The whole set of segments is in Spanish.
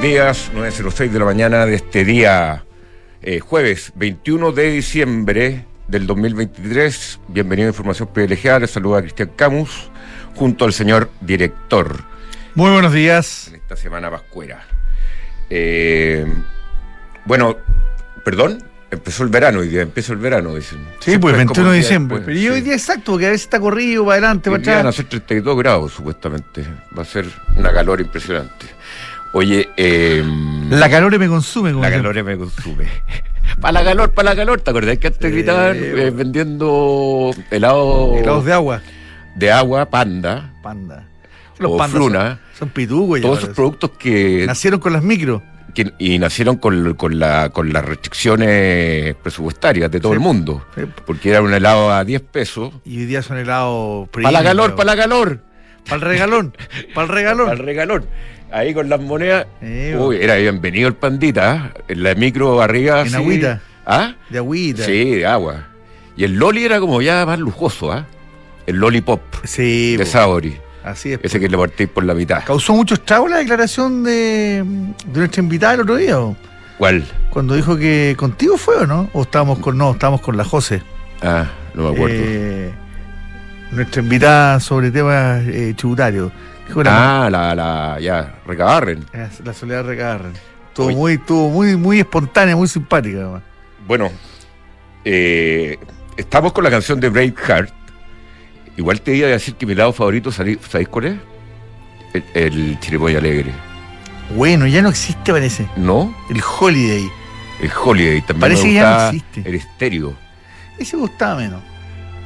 Buenos días, 9.06 de la mañana de este día, eh, jueves 21 de diciembre del 2023. Bienvenido a Información Privilegiada, les saluda Cristian Camus, junto al señor director. Muy buenos días. En esta semana vascuera. Eh, bueno, perdón, empezó el verano hoy día, empezó el verano, dicen. Sí, Siempre pues es 21 como de diciembre. después, Pero hoy día exacto, porque a veces está corrido para adelante, para día van a atrás. ser 32 grados, supuestamente. Va a ser una calor impresionante. Oye, eh, La calor me consume. como La calor me consume. para la calor, para la calor. ¿Te acordás que antes gritaban eh, vendiendo helado Helados de agua. de agua, panda, Panda. O pandas fruna. Son, son pitugos todos esos productos que, Nacieron con las micro. que- y nacieron con, con, la, con las restricciones presupuestarias de todo Sí. el mundo. Sí. Porque era un helado a 10 pesos. Y hoy día son helados Para la calor, para la calor. Para el regalón. Para el regalón. Para el regalón. Ahí con las monedas. Eh, Uy, era bienvenido el pandita. En la micro arriba. En agüita. ¿Ah? De agüita. Sí, de agua. Y el Loli era como ya más lujoso, ¿ah? El Lollipop Sí, de po. Saori. así es. Ese que le partís por la mitad. Causó mucho estrago la declaración de, de nuestra invitada el otro día. ¿o? ¿Cuál? Cuando dijo que contigo fue o no? O estábamos con, no, estábamos con la José. Ah, no me acuerdo. Eh, nuestra invitada sobre temas eh, tributarios. Ah, la, la, ya, recabarren. la, la Soledad Recarren. Estuvo muy, estuvo muy, muy espontánea, muy simpática. además. Bueno, eh, estamos con la canción de Braveheart. Igual te iba a decir que mi lado favorito, ¿sabí- ¿sabéis cuál es? El, el chiriboy alegre. Bueno, ya no existe, parece. ¿No? El Holiday. El Holiday también Parece me que ya no existe. El estéreo. Ese gustaba menos.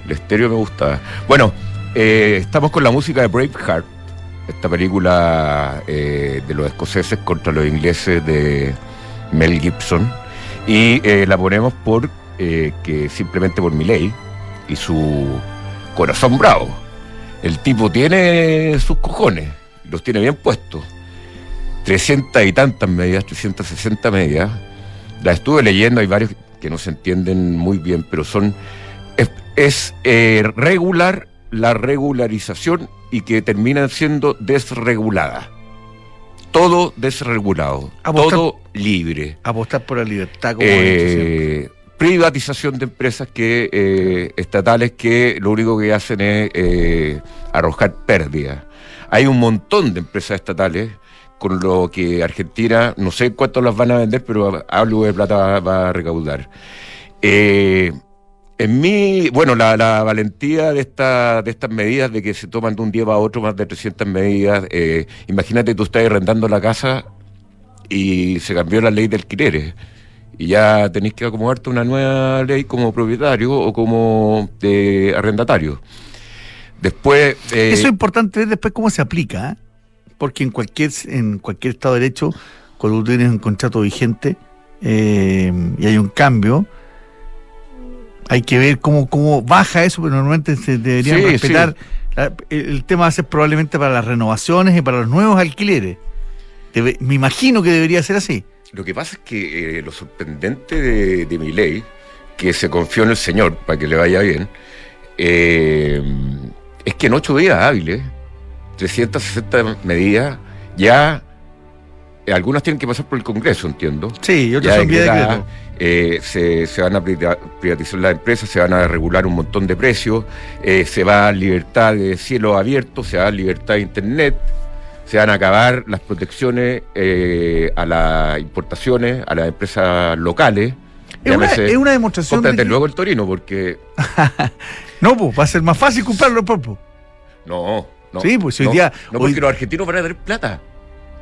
El estéreo me gustaba. Bueno, eh, estamos con la música de Braveheart, esta película eh, de los escoceses contra los ingleses de Mel Gibson. Y eh, la ponemos por eh, que simplemente por mi ley y su corazón bravo. El tipo tiene sus cojones, los tiene bien puestos. 300 y tantas medidas, 360 medidas. Las estuve leyendo, hay varios que no se entienden muy bien, pero son es, regular la regularización y que terminan siendo desreguladas. Todo desregulado, Apostar- todo libre. Apostar por la libertad, como. Eh, privatización de empresas que eh, estatales que lo único que hacen es eh, arrojar pérdidas. Hay un montón de empresas estatales con lo que Argentina, no sé cuánto las van a vender, pero algo de plata va, va a recaudar. Eh, en mí, bueno, la, valentía de, esta, de estas medidas, de que se toman de un día para otro más de 300 medidas, eh, imagínate tú estás arrendando la casa y se cambió la ley de alquileres y ya tenéis que acomodarte una nueva ley como propietario o como eh, arrendatario. Después... eh, Eso es importante ver después cómo se aplica, ¿eh? porque en cualquier, en cualquier Estado de Derecho, cuando tú tienes un contrato vigente eh, y hay un cambio, hay que ver cómo, cómo baja eso, pero normalmente se deberían Sí, respetar. la- el, el tema va a ser probablemente para las renovaciones y para los nuevos alquileres. Debe- me imagino que debería ser así. Lo que pasa es que eh, lo sorprendente de, de mi ley, que se confió en el Señor para que le vaya bien, eh, es que en ocho días hábiles, 360 medidas, ya eh, algunas tienen que pasar por el Congreso, entiendo. Sí, otros son vía eh, se, se van a privati- privatizar las empresas, se van a regular un montón de precios, eh, se va a libertad de cielo abierto, se va a libertad de internet, se van a acabar las protecciones eh, a las importaciones, a las empresas locales. Es una, es una demostración de cómprate que- luego el Torino, porque No, pues va a ser más fácil comprarlo después. pues. no, no. Sí, pues, hoy no, día- No, hoy- porque los argentinos van a tener plata,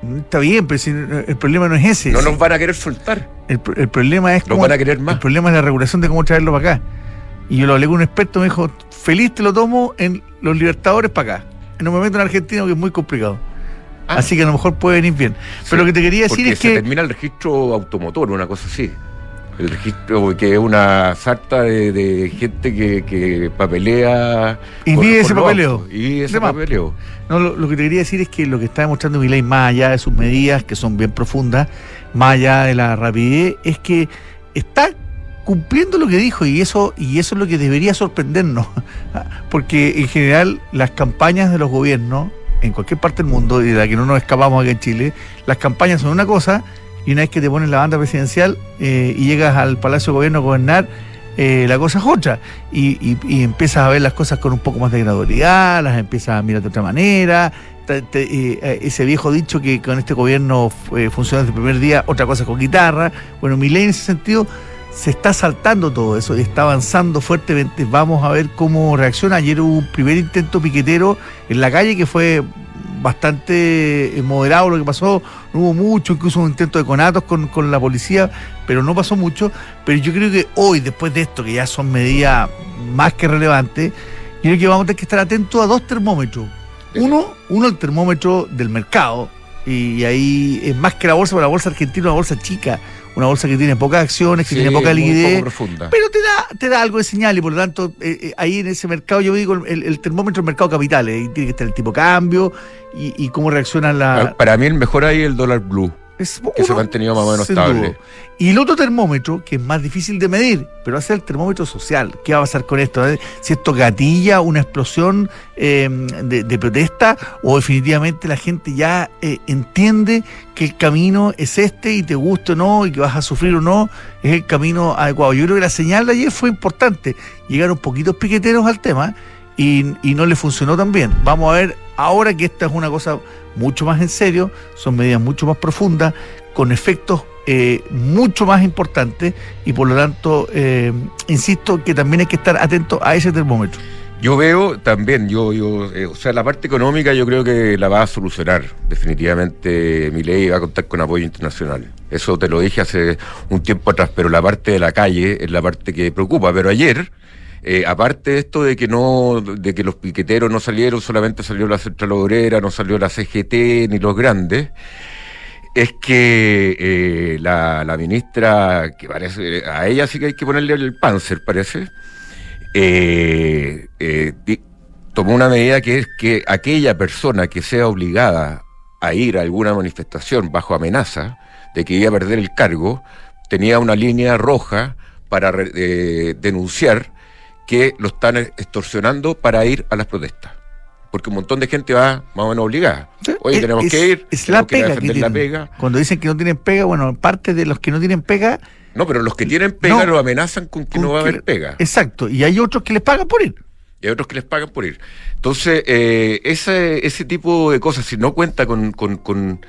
Está bien, pero si el problema no es ese. no nos van a querer soltar, el, el problema es nos cómo- van a querer más. El problema es la regulación de cómo traerlo para acá. Y yo lo hablé con un experto, me dijo, feliz te lo tomo en los Libertadores para acá. En un momento en Argentina que es muy complicado. Ah. Así que a lo mejor puede venir bien. Pero lo que te quería decir Porque es se que... termina el registro automotor, una cosa así. El registro que es una sarta de, de gente que, que papelea. Y por- vive por ese papeleo. autos, Y vive ese papeleo. No, lo, lo que te quería decir es que lo que está demostrando mi ley, más allá de sus medidas, que son bien profundas, más allá de la rapidez, es que está cumpliendo lo que dijo y eso, y eso es lo que debería sorprendernos. Porque en general las campañas de los gobiernos en cualquier parte del mundo y de la que no nos escapamos aquí en Chile, las campañas son una cosa y una vez que te pones la banda presidencial eh, y llegas al Palacio de Gobierno a gobernar, eh, la cosa es otra. Y, y- y empiezas a ver las cosas con un poco más de gradualidad, las empiezas a mirar de otra manera. Eh, ese viejo dicho que con este gobierno eh, funciona desde el primer día, otra cosa con guitarra. Bueno, mi ley en ese sentido se está saltando todo eso y está avanzando fuertemente. Vamos a ver cómo reacciona. Ayer hubo un primer intento piquetero en la calle que fue bastante eh, moderado lo que pasó, no hubo mucho, incluso un intento de conatos con, con la policía, pero no pasó mucho. Pero yo creo que hoy, después de esto, que ya son medidas más que relevantes, yo creo que vamos a tener que estar atentos a dos termómetros. Uno, uno el termómetro del mercado, y ahí es más que la bolsa, pero la bolsa argentina es una bolsa chica, una bolsa que tiene pocas acciones, que Sí, tiene poca liquidez. Pero te da, te da algo de señal y por lo tanto, eh, eh, ahí en ese mercado, yo digo, el, el termómetro del mercado de capitales, ahí tiene que estar el tipo de cambio y, y cómo reacciona la. Para mí el mejor ahí es el dólar blue. Es que se ha mantenido más o menos estable. Y el otro termómetro, que es más difícil de medir, pero va a ser el termómetro social. ¿Qué va a pasar con esto? ¿Eh? Si esto gatilla una explosión eh, de, de protesta o definitivamente la gente ya eh, entiende que el camino es este y te gusta o no y que vas a sufrir o no, es el camino adecuado. Yo creo que la señal de ayer fue importante. Llegaron poquitos piqueteros al tema y, y no le funcionó tan bien. Vamos a ver ahora que esta es una cosa mucho más en serio, son medidas mucho más profundas, con efectos eh, mucho más importantes y por lo tanto, eh, insisto que también hay que estar atento a ese termómetro. Yo veo también, yo, yo eh, o sea, la parte económica yo creo que la va a solucionar. Definitivamente mi ley va a contar con apoyo internacional. Eso te lo dije hace un tiempo atrás, pero la parte de la calle es la parte que preocupa. Pero ayer, eh, aparte de esto de que no, de que los piqueteros no salieron, solamente salió la Central Obrera, no salió la CGT ni los grandes, es que eh, la, ministra, que parece, a ella sí que hay que ponerle el panzer, parece, eh, tomó una medida que es que aquella persona que sea obligada a ir a alguna manifestación bajo amenaza de que iba a perder el cargo, tenía una línea roja para denunciar que lo están extorsionando para ir a las protestas. Porque un montón de gente va más o menos obligada. Oye, Es- tenemos es- que ir, Es la que pega que la pega. Cuando dicen que no tienen pega, bueno, parte de los que no tienen pega. No, pero los que tienen pega No. lo amenazan con que con no va a haber pega. Exacto. Y hay otros que les pagan por ir. y hay otros que les pagan por ir. Entonces, eh, ese, ese tipo de cosas, si no cuenta con, con, con,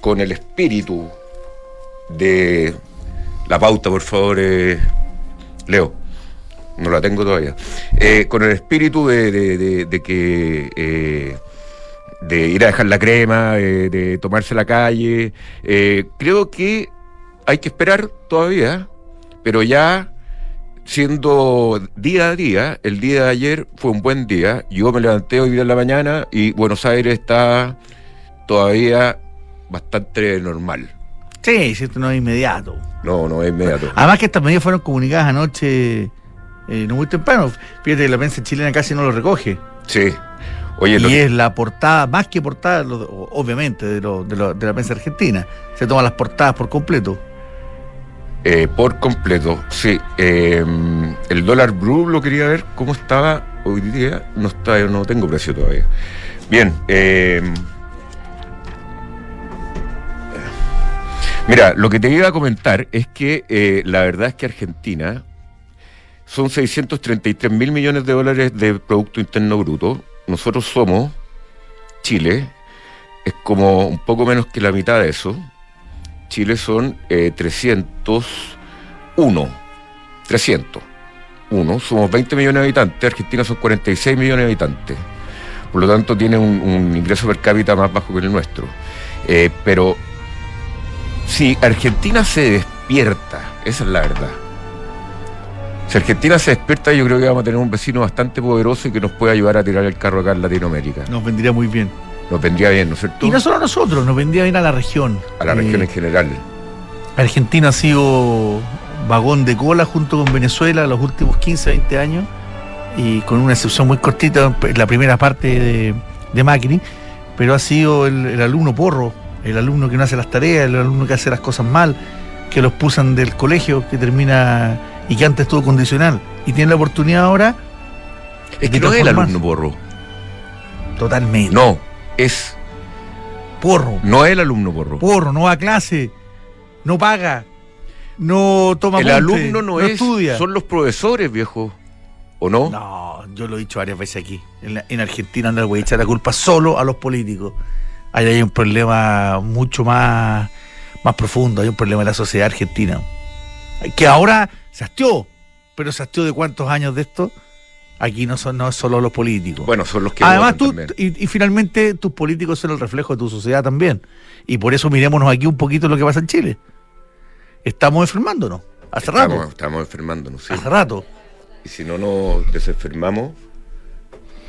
con el espíritu de la pauta, por favor, eh, Leo, no la tengo todavía, Eh, con el espíritu de, de- de- de que... eh, de ir a dejar la crema, eh, de tomarse la calle. eh, creo que hay que esperar todavía, pero ya siendo día a día, el día de ayer fue un buen día. Yo me levanté hoy día en la mañana y Buenos Aires está todavía bastante normal. Sí, si esto no es inmediato. No, no es inmediato. Además que estas medidas fueron comunicadas anoche, eh, no muy temprano. Fíjate que la prensa chilena casi no lo recoge. Sí. Oye, y es la portada, más que portada, lo- obviamente, de, lo- de, lo- de la prensa argentina. Se toman las portadas por completo. eh, por completo, sí. Eh, el dólar blue lo quería ver cómo estaba hoy día. No está, no tengo precio todavía. Bien. eh, mira, lo que te iba a comentar es que eh, la verdad es que Argentina son 633 mil millones de dólares de Producto Interno Bruto. Nosotros somos, Chile, es como un poco menos que la mitad de eso. Chile son eh, 301. 301. Somos 20 millones de habitantes. Argentina son 46 millones de habitantes. Por lo tanto, tiene un, ingreso per cápita más bajo que el nuestro. Eh, pero si Argentina se despierta, esa es la verdad. Si Argentina se despierta, yo creo que vamos a tener un vecino bastante poderoso y que nos puede ayudar a tirar el carro acá en Latinoamérica. Nos vendría muy bien. Nos vendría bien, ¿no es cierto? Y no solo a nosotros, nos vendría bien a la región. A la Eh, región en general. Argentina ha sido vagón de cola junto con Venezuela los últimos 15, 20 años y con una excepción muy cortita en la primera parte de, de Macri, pero ha sido el, el alumno porro, el alumno que no hace las tareas, el alumno que hace las cosas mal, que los pusan del colegio, que termina y que antes estuvo condicional y tiene la oportunidad ahora Es que no es el alumno borro. totalmente. No, es Porro. no el alumno porro. Porro, no va a clase, no paga, no toma el alumno no, es, estudia. son los profesores, viejo. ¿O no? No, yo lo he dicho varias veces aquí. En, la- en Argentina no le voy a echar la culpa solo a los políticos. Ahí hay un problema mucho más, más profundo, hay un problema en la sociedad argentina. Que ahora se hastió, pero se hastió de cuántos años de esto. Aquí no son no es solo los políticos. Bueno, son los que Además, tú, y, y finalmente tus políticos son el reflejo de tu sociedad también. Y por eso mirémonos aquí un poquito lo que pasa en Chile. Estamos enfermándonos. Hace estamos, rato. estamos enfermándonos, sí. Hace rato. Y si no nos desenfermamos,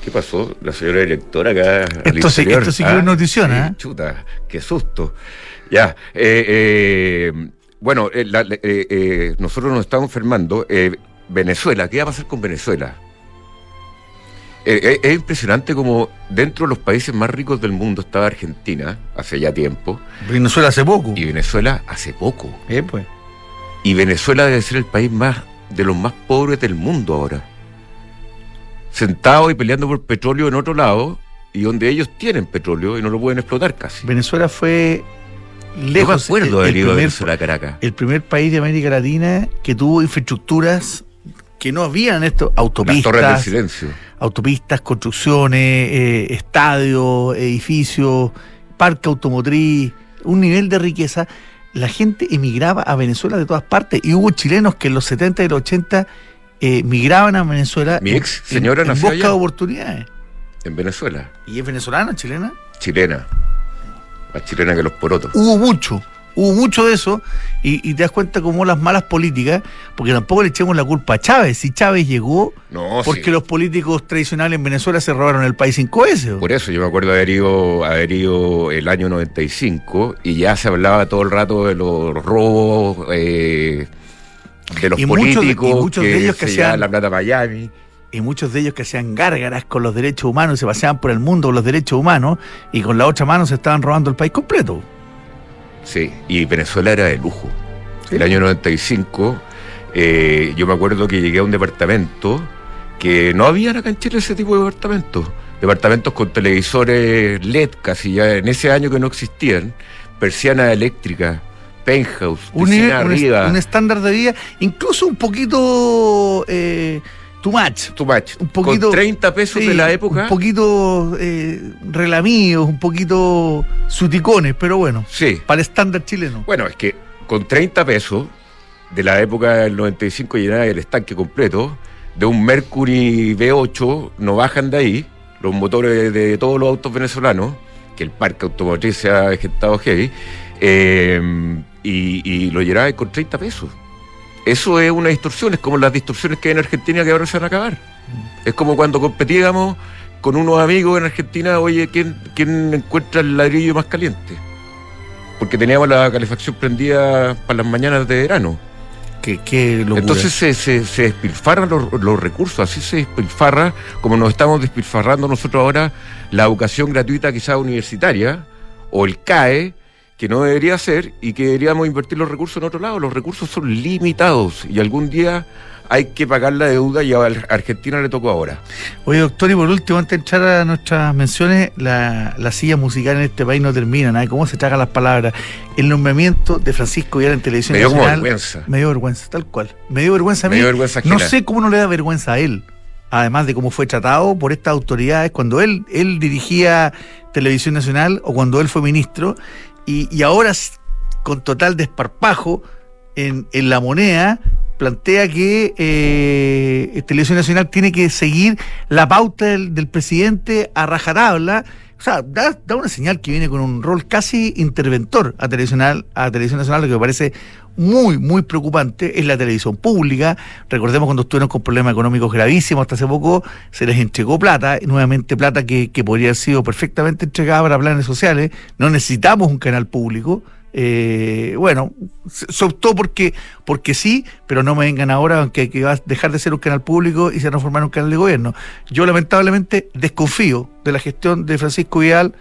¿qué pasó? La señora directora acá al Esto sí- interior. esto sí que es notición, sí, ¿eh? Chuta, qué susto. Ya, eh, eh, bueno, eh, la- eh, eh, nosotros nos estamos enfermando. Eh, Venezuela, ¿qué va a pasar con Venezuela? Es impresionante como dentro de los países más ricos del mundo estaba Argentina, hace ya tiempo, Venezuela hace poco. y Venezuela hace poco. Eh, pues. Y Venezuela debe ser el país más de los más pobres del mundo ahora. Sentado y peleando por petróleo en otro lado, y donde ellos tienen petróleo y no lo pueden explotar casi. Venezuela fue Yo me lejos acuerdo el, el primer, Venezuela Caracas. el primer país de América Latina que tuvo infraestructuras que no habían esto, Las torres del autopistas, silencio. autopistas, construcciones, eh, estadios, edificios, parque automotriz, un nivel de riqueza. La gente emigraba a Venezuela de todas partes y hubo chilenos que en los 70 y los 80 eh, migraban a Venezuela Mi en- ex señora en, busca allá. de oportunidades. En Venezuela. ¿Y es venezolana, chilena? Chilena. Más chilena que los porotos. Hubo mucho, hubo mucho de eso y, y te das cuenta como las malas políticas, porque tampoco le echemos la culpa a Chávez. Si Chávez llegó No, porque sí. los políticos tradicionales en Venezuela se robaron el país cinco veces. Por eso yo me acuerdo haber ido, haber ido el año 95 y ya se hablaba todo el rato de los robos, eh, de los Y muchos de- y políticos, muchos de ellos que se hacían- la plata Miami. Y muchos de ellos que hacían gárgaras con los derechos humanos y se paseaban por el mundo con los derechos humanos y con la otra mano se estaban robando el país completo. Sí, y Venezuela era de lujo. El año 95, eh, yo me acuerdo que llegué a un departamento que no había acá en Chile ese tipo de departamentos. Departamentos con televisores LED casi ya en ese año que no existían, persiana eléctrica, penthouse, Un, nivel- un, arriba, un estándar de vida, incluso un poquito eh, too much. too much. un poquito- con 30 pesos Sí, de la época. Un poquito eh, relamidos, un poquito suticones, pero bueno, Sí. para el estándar chileno. Bueno, es que con 30 pesos de la época del 95 llenaba el estanque completo, de un Mercury V8 no bajan de ahí los motores de todos los autos venezolanos, que el parque automotriz se ha gestado heavy, eh, y, y lo llenaba con 30 pesos. Eso es una distorsión, es como las distorsiones que hay en Argentina que ahora se van a acabar. Es como cuando competíamos con unos amigos en Argentina, oye, ¿quién, quién encuentra el ladrillo más caliente? Porque teníamos la calefacción prendida para las mañanas de verano. Qué, qué locura. Entonces se, se, se despilfarran los, los recursos, así se despilfarra, como nos estamos despilfarrando nosotros ahora la educación gratuita quizá universitaria, o el CAE, que no debería ser, y que deberíamos invertir los recursos en otro lado. Los recursos son limitados y algún día hay que pagar la deuda y a Argentina le tocó ahora. Oye, doctor, y por último, antes de entrar a nuestras menciones, la, la silla musical en este país no termina, ¿no? ¿Cómo se tragan las palabras? El nombramiento de Francisco Villar en televisión Me dio como vergüenza. Me dio vergüenza, tal cual. Me dio vergüenza a mí. Me dio vergüenza no sé cómo no le da vergüenza a él. Además de cómo fue tratado por estas autoridades cuando él, él dirigía Televisión Nacional o cuando él fue ministro. Y, y ahora, con total desparpajo, en, en la moneda, plantea que eh, Televisión Nacional tiene que seguir la pauta del, del presidente a rajatabla. O sea, da, da una señal que viene con un rol casi interventor a Televisión, a Televisión Nacional, lo que me parece muy, muy preocupante es la televisión pública. Recordemos cuando estuvieron con problemas económicos gravísimos hasta hace poco, se les entregó plata, nuevamente plata que, que podría haber sido perfectamente entregada para planes sociales. No necesitamos un canal público. Eh, bueno, se, optó porque, porque sí, pero no me vengan ahora que, que va a dejar de ser un canal público y se transformar en un canal de gobierno. Yo lamentablemente desconfío de la gestión de Francisco Vidal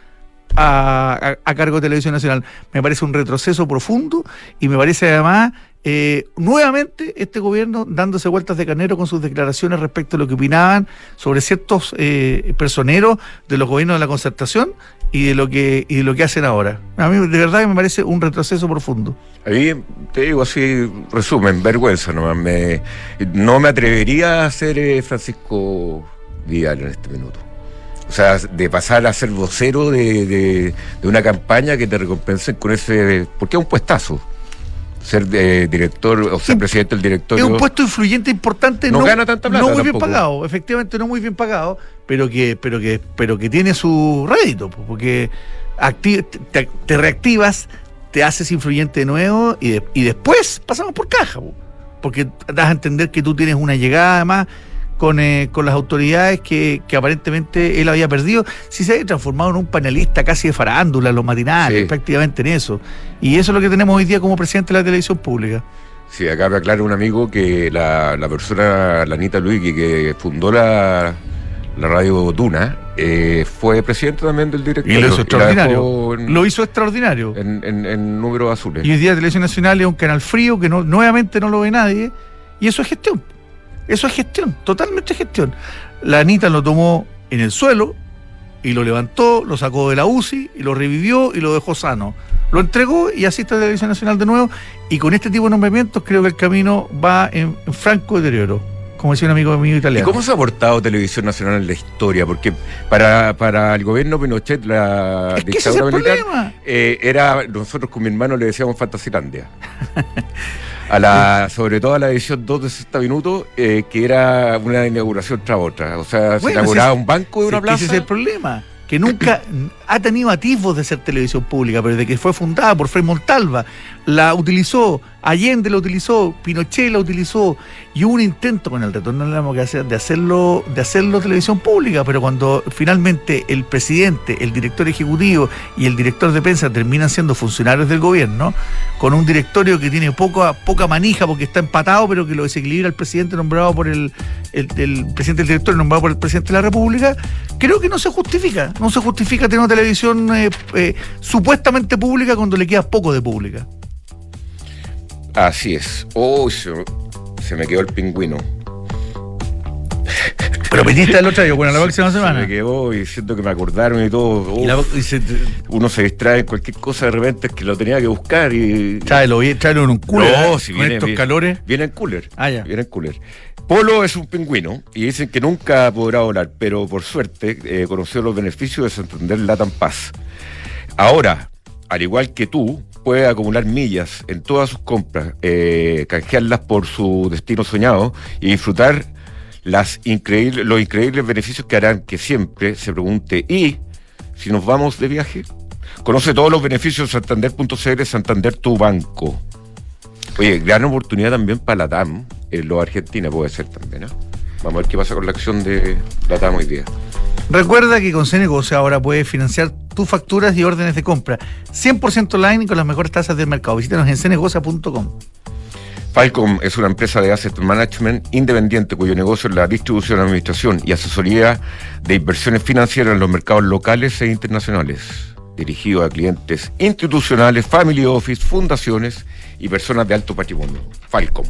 a, cargo de Televisión Nacional. Me parece un retroceso profundo y me parece además eh, nuevamente este gobierno dándose vueltas de carnero con sus declaraciones respecto a lo que opinaban sobre ciertos eh, personeros de los gobiernos de la concertación y de lo que y de lo que hacen ahora. A mí de verdad me parece un retroceso profundo. A mí, te digo así, resumen, vergüenza nomás. Me, no me atrevería a ser eh, Francisco Vidal en este minuto. O sea, de pasar a ser vocero de, de, una campaña que te recompensen con ese... Porque es un puestazo ser eh, director o ser presidente del directorio. Es un puesto influyente importante, no, gana tanta plata. No muy bien pagado, efectivamente no muy bien pagado, pero que, pero que, pero que tiene su rédito, porque te, reactivas, te haces influyente de nuevo y, y después pasamos por caja, porque das a entender que tú tienes una llegada además con, eh, con las autoridades que, que, aparentemente él había perdido, si se había transformado en un panelista casi de farándula, los matinales, prácticamente en eso. Y eso es lo que tenemos hoy día como presidente de la televisión pública. Sí, acá me aclara un amigo que la, la persona, la Anita Luigi, que fundó la, la radio Duna, eh, fue presidente también del directorio. Y lo hizo extraordinario. lo hizo extraordinario. En, en, en números azules. Y hoy día Televisión Nacional es un canal frío que no, nuevamente no lo ve nadie. Y eso es gestión. Eso es gestión, totalmente gestión. La Anita lo tomó en el suelo y lo levantó, lo sacó de la UCI y lo revivió y lo dejó sano. Lo entregó y asiste a la Televisión Nacional de nuevo. Y con este tipo de nombramientos creo que el camino va en, franco deterioro como decía un amigo mío italiano. ¿Y cómo se ha aportado Televisión Nacional en la historia? Porque para, para el gobierno Pinochet, la dictadura militar, eh, era, nosotros con mi hermano le decíamos Fantasilandia. a la, sobre todo a la edición 2 de 60 minutos, eh, que era una inauguración tras otra. O sea, se inauguraba un banco de una plaza. Ese es el problema que nunca ha tenido atisbos de ser televisión pública, pero desde que fue fundada por Frei Montalva, la utilizó, Allende la utilizó, Pinochet la utilizó, y hubo un intento con el retorno de la democracia de hacerlo, de hacerlo televisión pública, pero cuando finalmente el presidente, el director ejecutivo y el director de prensa terminan siendo funcionarios del gobierno, con un directorio que tiene poca, poca manija porque está empatado, pero que lo desequilibra el presidente nombrado por el, el, presidente del directorio nombrado por el presidente de la República, creo que no se justifica. No se justifica tener una televisión eh, eh, supuestamente pública cuando le queda poco de pública. Así es. Oh, se, me quedó el pingüino. Pero metiste el otro bueno, la próxima semana. Se me quedó y siento que me acordaron y todo. uno se distrae en cualquier cosa de repente es que lo tenía que buscar y. Tráelo, tráelo en un cooler. No, ¿eh? si viene, estos calores. Viene en cooler. Ah, ya. Viene en cooler. Polo es un pingüino y dicen que nunca podrá volar, pero por suerte eh, conoció los beneficios de Santander Latam Paz. Ahora, al igual que tú, puede acumular millas en todas sus compras, eh, canjearlas por su destino soñado y disfrutar las increíbles, los increíbles beneficios que harán que siempre se pregunte, ¿y si nos vamos de viaje? Conoce todos los beneficios de Santander.cl, Santander tu banco. Oye, gran oportunidad también para la TAM, en lo Argentina puede ser también, ¿no? Vamos a ver qué pasa con la acción de la TAM hoy día. Recuerda que con Cenegocia ahora puedes financiar tus facturas y órdenes de compra 100% online y con las mejores tasas del mercado. Visítanos en cenegocia.com. Falcom es una empresa de asset management independiente cuyo negocio es la distribución, administración y asesoría de inversiones financieras en los mercados locales e internacionales, dirigido a clientes institucionales, family office, fundaciones y personas de alto patrimonio. Falcom.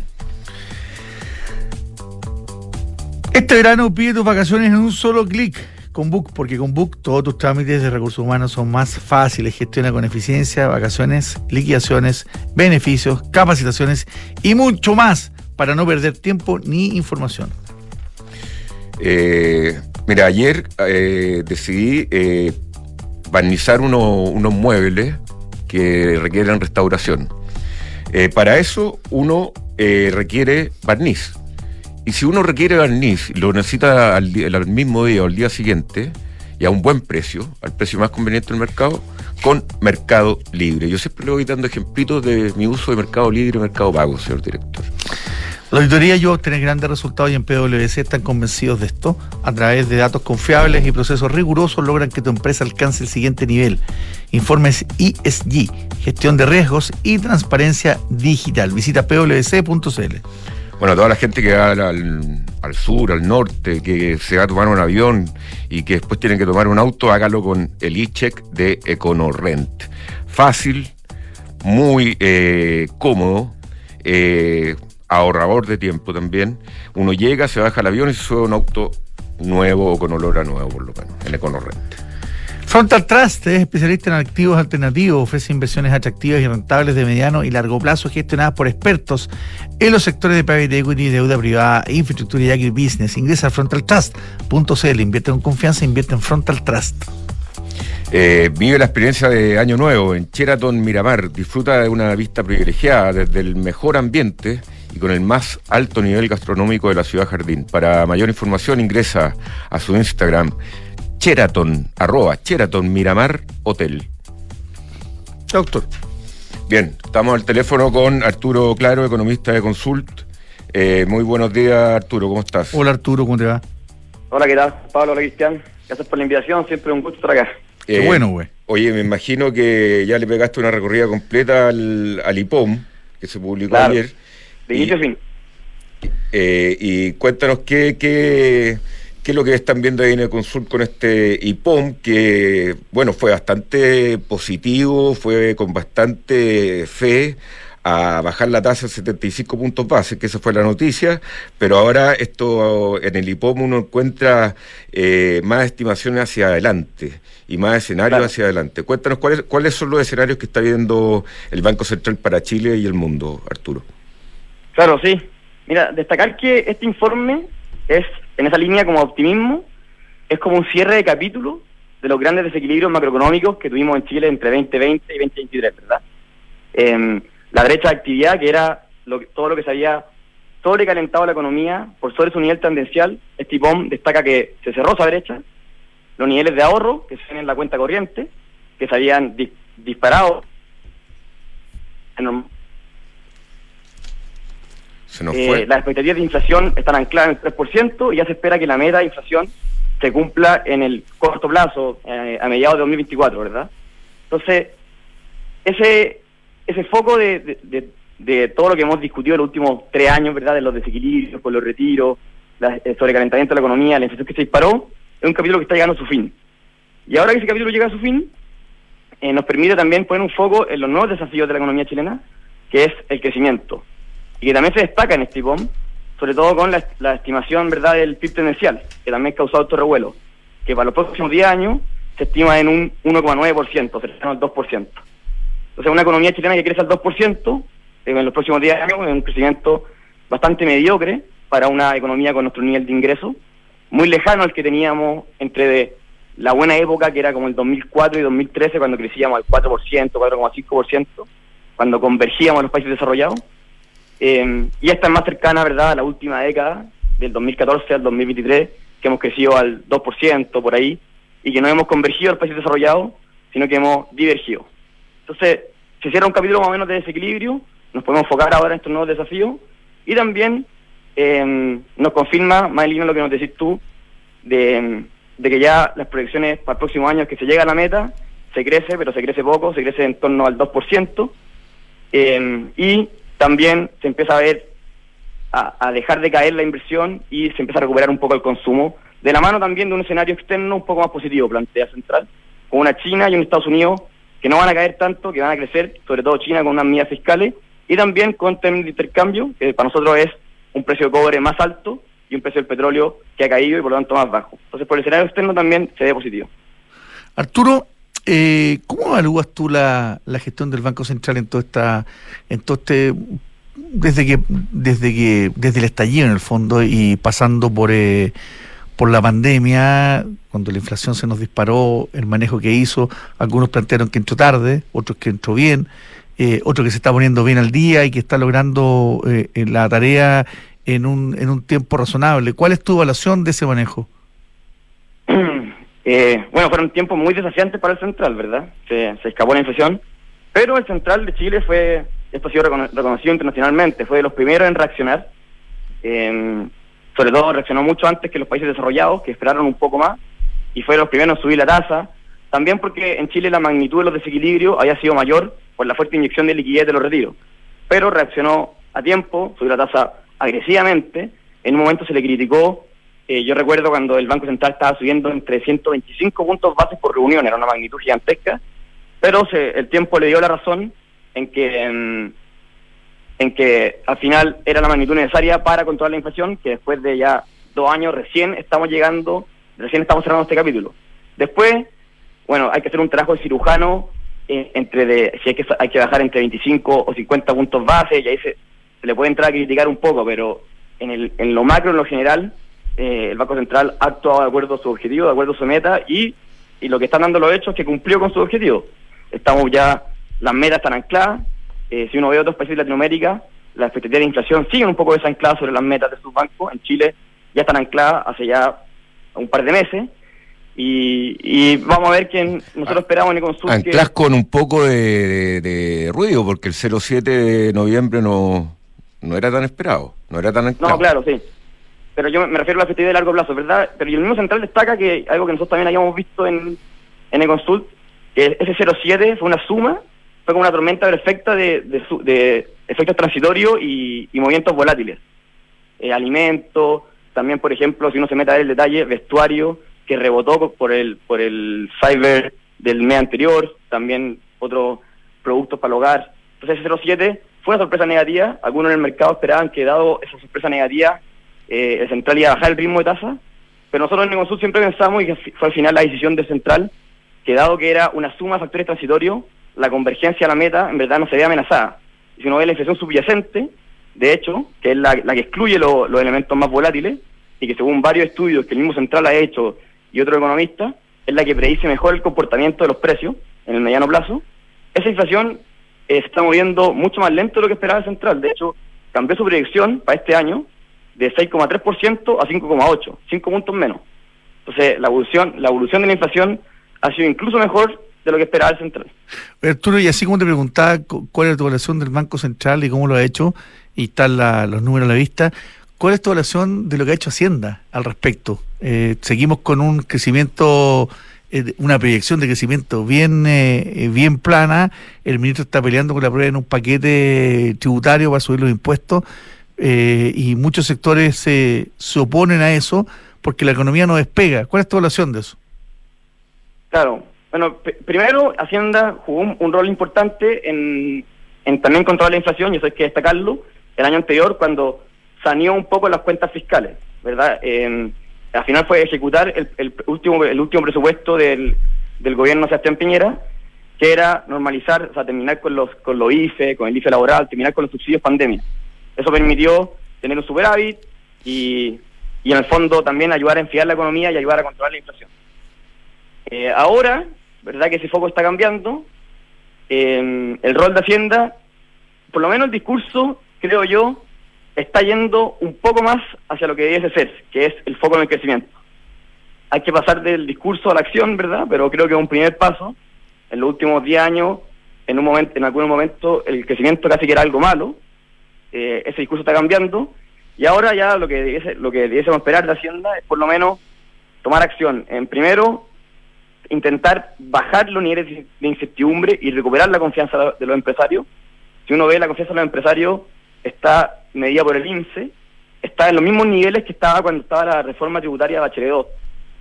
Este verano pide tus vacaciones en un solo clic con Book, porque con Book todos tus trámites de recursos humanos son más fáciles, gestiona con eficiencia, vacaciones, liquidaciones, beneficios, capacitaciones y mucho más para no perder tiempo ni información. Eh, mira, ayer eh, decidí eh, barnizar unos muebles que requieren restauración. para eso uno requiere barniz y si uno requiere barniz lo necesita al, mismo día o al día siguiente, y a un buen precio, al precio más conveniente del mercado, con Mercado Libre. Yo siempre le voy dando ejemplitos de mi uso de Mercado Libre y Mercado Pago, señor director. La auditoría y obtener grandes resultados y en PwC están convencidos de esto. A través de datos confiables y procesos rigurosos logran que tu empresa alcance el siguiente nivel. Informes ESG, gestión de riesgos y transparencia digital. Visita pwc.cl. Bueno, toda la gente que va al, al, sur, al norte, que se va a tomar un avión y que después tiene que tomar un auto, hágalo con el e-check de EconoRent. Fácil, muy eh, cómodo, eh, ahorrador de tiempo también. Uno llega, se baja al avión y se sube un auto nuevo o con olor a nuevo, por lo menos, en EconoRent. Frontal Trust es especialista en activos alternativos, ofrece inversiones atractivas y rentables de mediano y largo plazo gestionadas por expertos en los sectores de private equity, deuda privada, infraestructura y agribusiness. Ingresa a frontaltrust.cl, invierte con confianza, invierte en Frontal Trust. Eh, vive la experiencia de Año Nuevo en Sheraton Miramar. Disfruta de una vista privilegiada desde el mejor ambiente y con el más alto nivel gastronómico de la ciudad Jardín. Para mayor información ingresa a su Instagram Cheraton, arroba Cheraton Miramar Hotel. Doctor. Bien, estamos al teléfono con Arturo Claro, economista de Consult. Eh, muy buenos días, Arturo, ¿cómo estás? Hola, Arturo, ¿cómo te va? Hola, ¿qué tal? Pablo, hola, Cristian. Gracias por la invitación, siempre un gusto estar acá. Qué eh, bueno, güey. Oye, me imagino que ya le pegaste una recorrida completa al, IPOM, que se publicó ayer. De inicio a fin. Eh, y cuéntanos qué, qué, qué es lo que están viendo ahí en el Consult con este IPOM, que, bueno, fue bastante positivo, fue con bastante fe a bajar la tasa a 75 puntos base, que esa fue la noticia, pero ahora esto en el IPOM uno encuentra eh, más estimaciones hacia adelante y más escenarios hacia adelante. Cuéntanos cuáles, cuáles son los escenarios que está viendo el Banco Central para Chile y el mundo, Arturo. Claro, sí. Mira, destacar que este informe es, en esa línea como optimismo, es como un cierre de capítulo de los grandes desequilibrios macroeconómicos que tuvimos en Chile entre 2020 y 2023, ¿verdad? Eh, la brecha de actividad, que era lo todo lo que se había sobrecalentado la economía por sobre su nivel tendencial, este IPOM destaca que se cerró esa brecha, los niveles de ahorro que se ven en la cuenta corriente, que se habían disparado eh, las expectativas de inflación están ancladas en el 3% y ya se espera que la meta de inflación se cumpla en el corto plazo, eh, a mediados de 2024, ¿verdad? Entonces, ese ese foco de, de, todo lo que hemos discutido en los últimos tres años, ¿verdad? De los desequilibrios, con los retiros, el sobrecalentamiento de la economía, la inflación que se disparó, es un capítulo que está llegando a su fin. Y ahora que ese capítulo llega a su fin, eh, nos permite también poner un foco en los nuevos desafíos de la economía chilena, que es el crecimiento. Y que también se destaca en este IPOM, sobre todo con la, estimación verdad del PIB tendencial, que también causado otro revuelo, que para los próximos 10 años se estima en un 1,9%, cercano al 2%. Entonces, una economía chilena que crece al 2% eh, en los próximos 10 años es un crecimiento bastante mediocre para una economía con nuestro nivel de ingreso, muy lejano al que teníamos entre de la buena época, que era como el 2004 y 2013, cuando crecíamos al 4%, 4,5%, cuando convergíamos a los países desarrollados. Eh, y esta es más cercana, ¿verdad?, a la última década, del 2014 al 2023, que hemos crecido al 2% por ahí, y que no hemos convergido a los países desarrollados, sino que hemos divergido. Entonces, se cierra un capítulo más o menos de desequilibrio, nos podemos enfocar ahora en estos nuevos desafíos y también em, nos confirma, más en lo que nos decís tú, de, que ya las proyecciones para el próximo año que se llega a la meta, se crece, pero se crece poco, se crece en torno al 2%, em, y también se empieza a ver, a, dejar de caer la inversión y se empieza a recuperar un poco el consumo, de la mano también de un escenario externo un poco más positivo, plantea Central, con una China y un Estados Unidos que no van a caer tanto, que van a crecer, sobre todo China con unas medidas fiscales, y también con términos de intercambio, que para nosotros es un precio de cobre más alto y un precio del petróleo que ha caído y por lo tanto más bajo. Entonces, por el escenario externo también se ve positivo. Arturo, eh, ¿cómo evalúas tú la, gestión del Banco Central en todo esta, en todo este, desde que, desde que, desde el estallido en el fondo y pasando por eh, por la pandemia, cuando la inflación se nos disparó, el manejo que hizo, algunos plantearon que entró tarde, otros que entró bien, eh, otros que se está poniendo bien al día y que está logrando eh, la tarea en un, en un tiempo razonable. ¿Cuál es tu evaluación de ese manejo? Eh, bueno, fueron tiempos muy desafiantes para el central, ¿verdad? Se, se escapó la inflación, pero el central de Chile fue, esto ha sido reconocido internacionalmente, fue de los primeros en reaccionar. Eh, sobre todo reaccionó mucho antes que los países desarrollados, que esperaron un poco más, y fueron los primeros en subir la tasa, también porque en Chile la magnitud de los desequilibrios había sido mayor por la fuerte inyección de liquidez de los retiros, pero reaccionó a tiempo, subió la tasa agresivamente. En un momento se le criticó, eh, yo recuerdo cuando el Banco Central estaba subiendo entre 125 puntos bases por reunión, era una magnitud gigantesca, pero el tiempo le dio la razón en que, en, que al final era la magnitud necesaria para controlar la inflación, que después de ya dos años recién estamos llegando, recién estamos cerrando este capítulo. Después, bueno, hay que hacer un trabajo de cirujano eh, entre de, si hay que, hay que bajar entre 25 o 50 puntos base, y ahí se, le puede entrar a criticar un poco, pero en, el, en lo macro, en lo general, eh, el Banco Central ha actuado de acuerdo a su objetivo, de acuerdo a su meta, y, y lo que están dando los hechos es que cumplió con su objetivo estamos ya, las metas están ancladas, eh, si uno ve otros países de Latinoamérica, las expectativas de inflación siguen un poco desancladas sobre las metas de sus bancos, en Chile ya están ancladas hace ya un par de meses, y, vamos a ver que nosotros ah, esperamos en el consulta. Anclas con un poco de, ruido, porque el 07 de noviembre no, no era tan esperado, no era tan anclado. No, claro, sí. Pero yo me refiero a la expectativa de largo plazo, ¿verdad? Pero el mismo central destaca que algo que nosotros también habíamos visto en, en el consult, ese 07 fue una suma, fue como una tormenta perfecta de, de, efectos transitorios y, movimientos volátiles. Eh, alimentos, también, por ejemplo, si uno se mete a ver el detalle, vestuario, que rebotó por el, por el cyber del mes anterior, también otros productos para el hogar. Entonces, ese 07 fue una sorpresa negativa. Algunos en el mercado esperaban que, dado esa sorpresa negativa, eh, el central iba a bajar el ritmo de tasa, pero nosotros en Negosur siempre pensamos, y fue al final la decisión del central, que dado que era una suma de factores transitorios, la convergencia a la meta en verdad no se ve amenazada. Y si uno ve la inflación subyacente, de hecho, que es la, que excluye los elementos más volátiles, y que según varios estudios que el mismo Central ha hecho y otro economista, es la que predice mejor el comportamiento de los precios en el mediano plazo, esa inflación eh, se está moviendo mucho más lento de lo que esperaba el Central. De hecho, cambió su proyección para este año de 6,3% a 5,8%, 5 puntos menos. Entonces, la evolución, la evolución de la inflación ha sido incluso mejor de lo que esperaba el central. Arturo, y así como te preguntaba cuál es tu evaluación del Banco Central y cómo lo ha hecho, y están los números a la vista, ¿cuál es tu evaluación de lo que ha hecho Hacienda al respecto? Eh, seguimos con un crecimiento, eh, una proyección de crecimiento bien, eh, bien plana, el ministro está peleando con la prueba en un paquete tributario para subir los impuestos, y muchos sectores se oponen a eso porque la economía no despega. ¿Cuál es tu evaluación de eso? Claro. Bueno, primero, Hacienda jugó un, rol importante en, también controlar la inflación, y eso hay que destacarlo, el año anterior cuando saneó un poco las cuentas fiscales, ¿verdad? al final fue ejecutar el, último el último presupuesto del, del gobierno Sebastián Piñera, que era normalizar, o sea, terminar con los con los IFE, con el IFE laboral, terminar con los subsidios pandemia. Eso permitió tener un superávit y, y en el fondo también ayudar a enfriar la economía y ayudar a controlar la inflación. Eh, ahora, ¿verdad que ese foco está cambiando? Eh, el rol de Hacienda, por lo menos el discurso, creo yo, está yendo un poco más hacia lo que debe ser, que es el foco en el crecimiento. Hay que pasar del discurso a la acción, ¿verdad? Pero creo que es un primer paso. En los últimos 10 años, en un momento, en algún momento, el crecimiento casi que era algo malo. Eh, ese discurso está cambiando. Y ahora ya lo que lo que debiésemos esperar de Hacienda es por lo menos tomar acción. En primero, intentar bajar los niveles de incertidumbre y recuperar la confianza de los empresarios. Si uno ve la confianza de los empresarios, está medida por el INSE, está en los mismos niveles que estaba cuando estaba la reforma tributaria de Bachelet 2.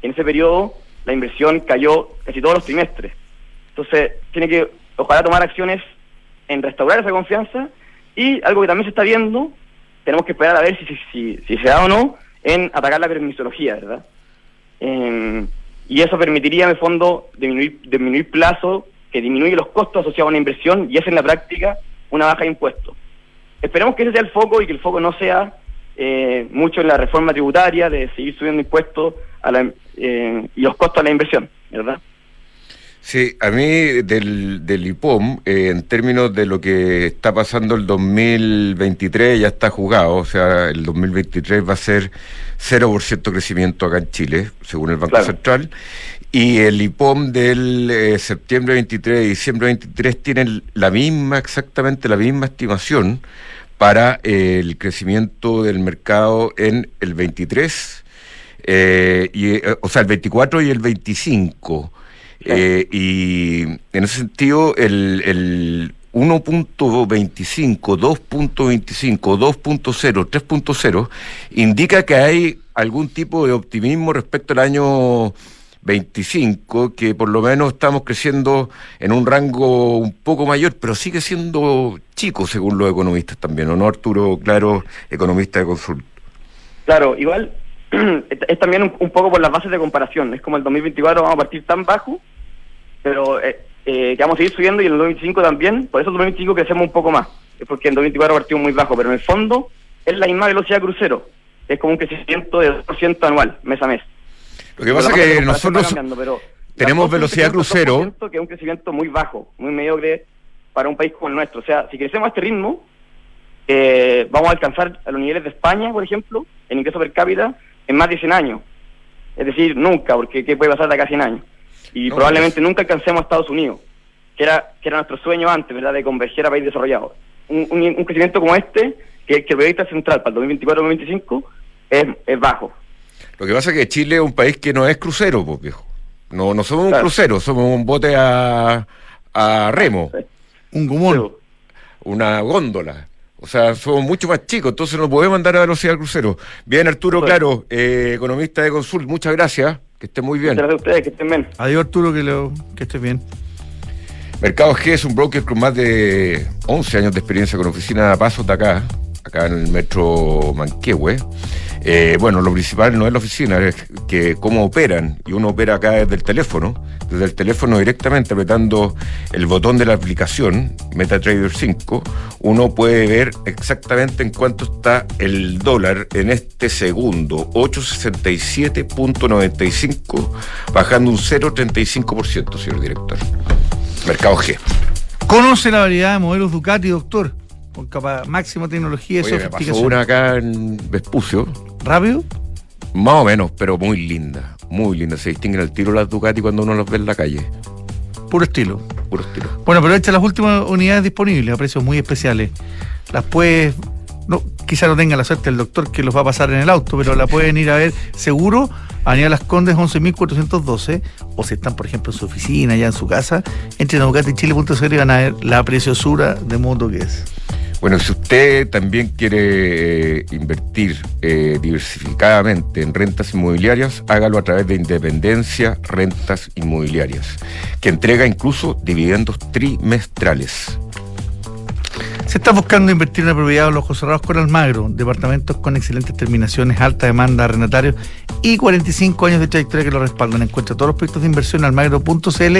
En ese periodo la inversión cayó casi todos los trimestres. Entonces, tiene que, ojalá, tomar acciones en restaurar esa confianza y algo que también se está viendo, tenemos que esperar a ver si, si, si, se da o no, en atacar la permisología, ¿verdad? y eso permitiría en el fondo disminuir, disminuir plazo, que disminuye los costos asociados a una inversión y es en la práctica una baja de impuestos. Esperemos que ese sea el foco y que el foco no sea eh, mucho en la reforma tributaria de seguir subiendo impuestos a la, eh, y los costos a la inversión, ¿verdad? Sí, a mí del, del IPOM, eh, en términos de lo que está pasando el 2023, ya está jugado, o sea, el 2023 va a ser 0% crecimiento acá en Chile, según el Banco Central, y el IPOM del eh, septiembre 23 y diciembre 23 tienen la misma, exactamente la misma estimación para eh, el crecimiento del mercado en el 23, y, o sea, el 24 y el 25. Eh, y en ese sentido, el, 1.25, 2.25, 2.0, 3.0, indica que hay algún tipo de optimismo respecto al año 25, que por lo menos estamos creciendo en un rango un poco mayor, pero sigue siendo chico según los economistas también, ¿o no, Arturo Claro, economista de consulta? Claro, igual es también un, poco por las bases de comparación, es como el 2024 vamos a partir tan bajo, pero eh, eh, que vamos a seguir subiendo y en el 2025 también, por eso en el 2025 crecemos un poco más, es porque en el 2024 partimos muy bajo, pero en el fondo es la misma velocidad crucero, es como un crecimiento de 2% anual, mes a mes. Lo que pasa es que nosotros tenemos velocidad crucero. Que es un crecimiento muy bajo, muy mediocre para un país como el nuestro. O sea, si crecemos a este ritmo, eh, vamos a alcanzar a los niveles de España, por ejemplo, en ingreso per cápita, en más de 100 años. Es decir, nunca, porque ¿qué puede pasar de acá a 100 años? Y probablemente nunca alcancemos a Estados Unidos, que era, que era nuestro sueño antes, ¿verdad?, de converger a países desarrollados. Un, un, crecimiento como este, que, que el proyecto central para el 2024-2025, es, es bajo. Lo que pasa es que Chile es un país que no es crucero, pues, viejo. No, no somos un crucero, somos un bote a, a remo. Un gumón. Una góndola. O sea, somos mucho más chicos, entonces no podemos andar a velocidad al crucero. Bien, Arturo, claro, eh, economista de Consult, muchas gracias, que esté muy bien. Gracias a ustedes, que estén bien. Adiós, Arturo, que, lo, que estés bien. Mercado G es un broker con más de 11 años de experiencia con oficina de pasos de acá, acá en el metro Manquehue. Eh, bueno, lo principal no es la oficina, es que cómo operan. Y uno opera acá desde el teléfono, desde el teléfono directamente apretando el botón de la aplicación MetaTrader 5, uno puede ver exactamente en cuánto está el dólar en este segundo, 867.95, bajando un 0,35%, señor director. Mercado G. ¿Conoce la variedad de modelos Ducati, doctor? Con capa máxima tecnología y sofisticación. una acá en Vespucio ¿Rápido? Más o menos, pero muy linda. Muy linda. Se distinguen al tiro las Ducati cuando uno las ve en la calle. Puro estilo. Puro estilo. Bueno, pero estas las últimas unidades disponibles a precios muy especiales. Las puedes. No, quizá no tenga la suerte el doctor que los va a pasar en el auto, pero la pueden ir a ver seguro. Avenida Las Condes 11.412, o si están, por ejemplo, en su oficina, ya en su casa, entren a y van a ver la preciosura de moto que es. Bueno, si usted también quiere eh, invertir eh, diversificadamente en rentas inmobiliarias, hágalo a través de Independencia Rentas Inmobiliarias, que entrega incluso dividendos trimestrales. Se está buscando invertir en una propiedad de los ojos cerrados con Almagro, departamentos con excelentes terminaciones, alta demanda arrendatario y 45 años de trayectoria que lo respaldan. Encuentra todos los proyectos de inversión en almagro.cl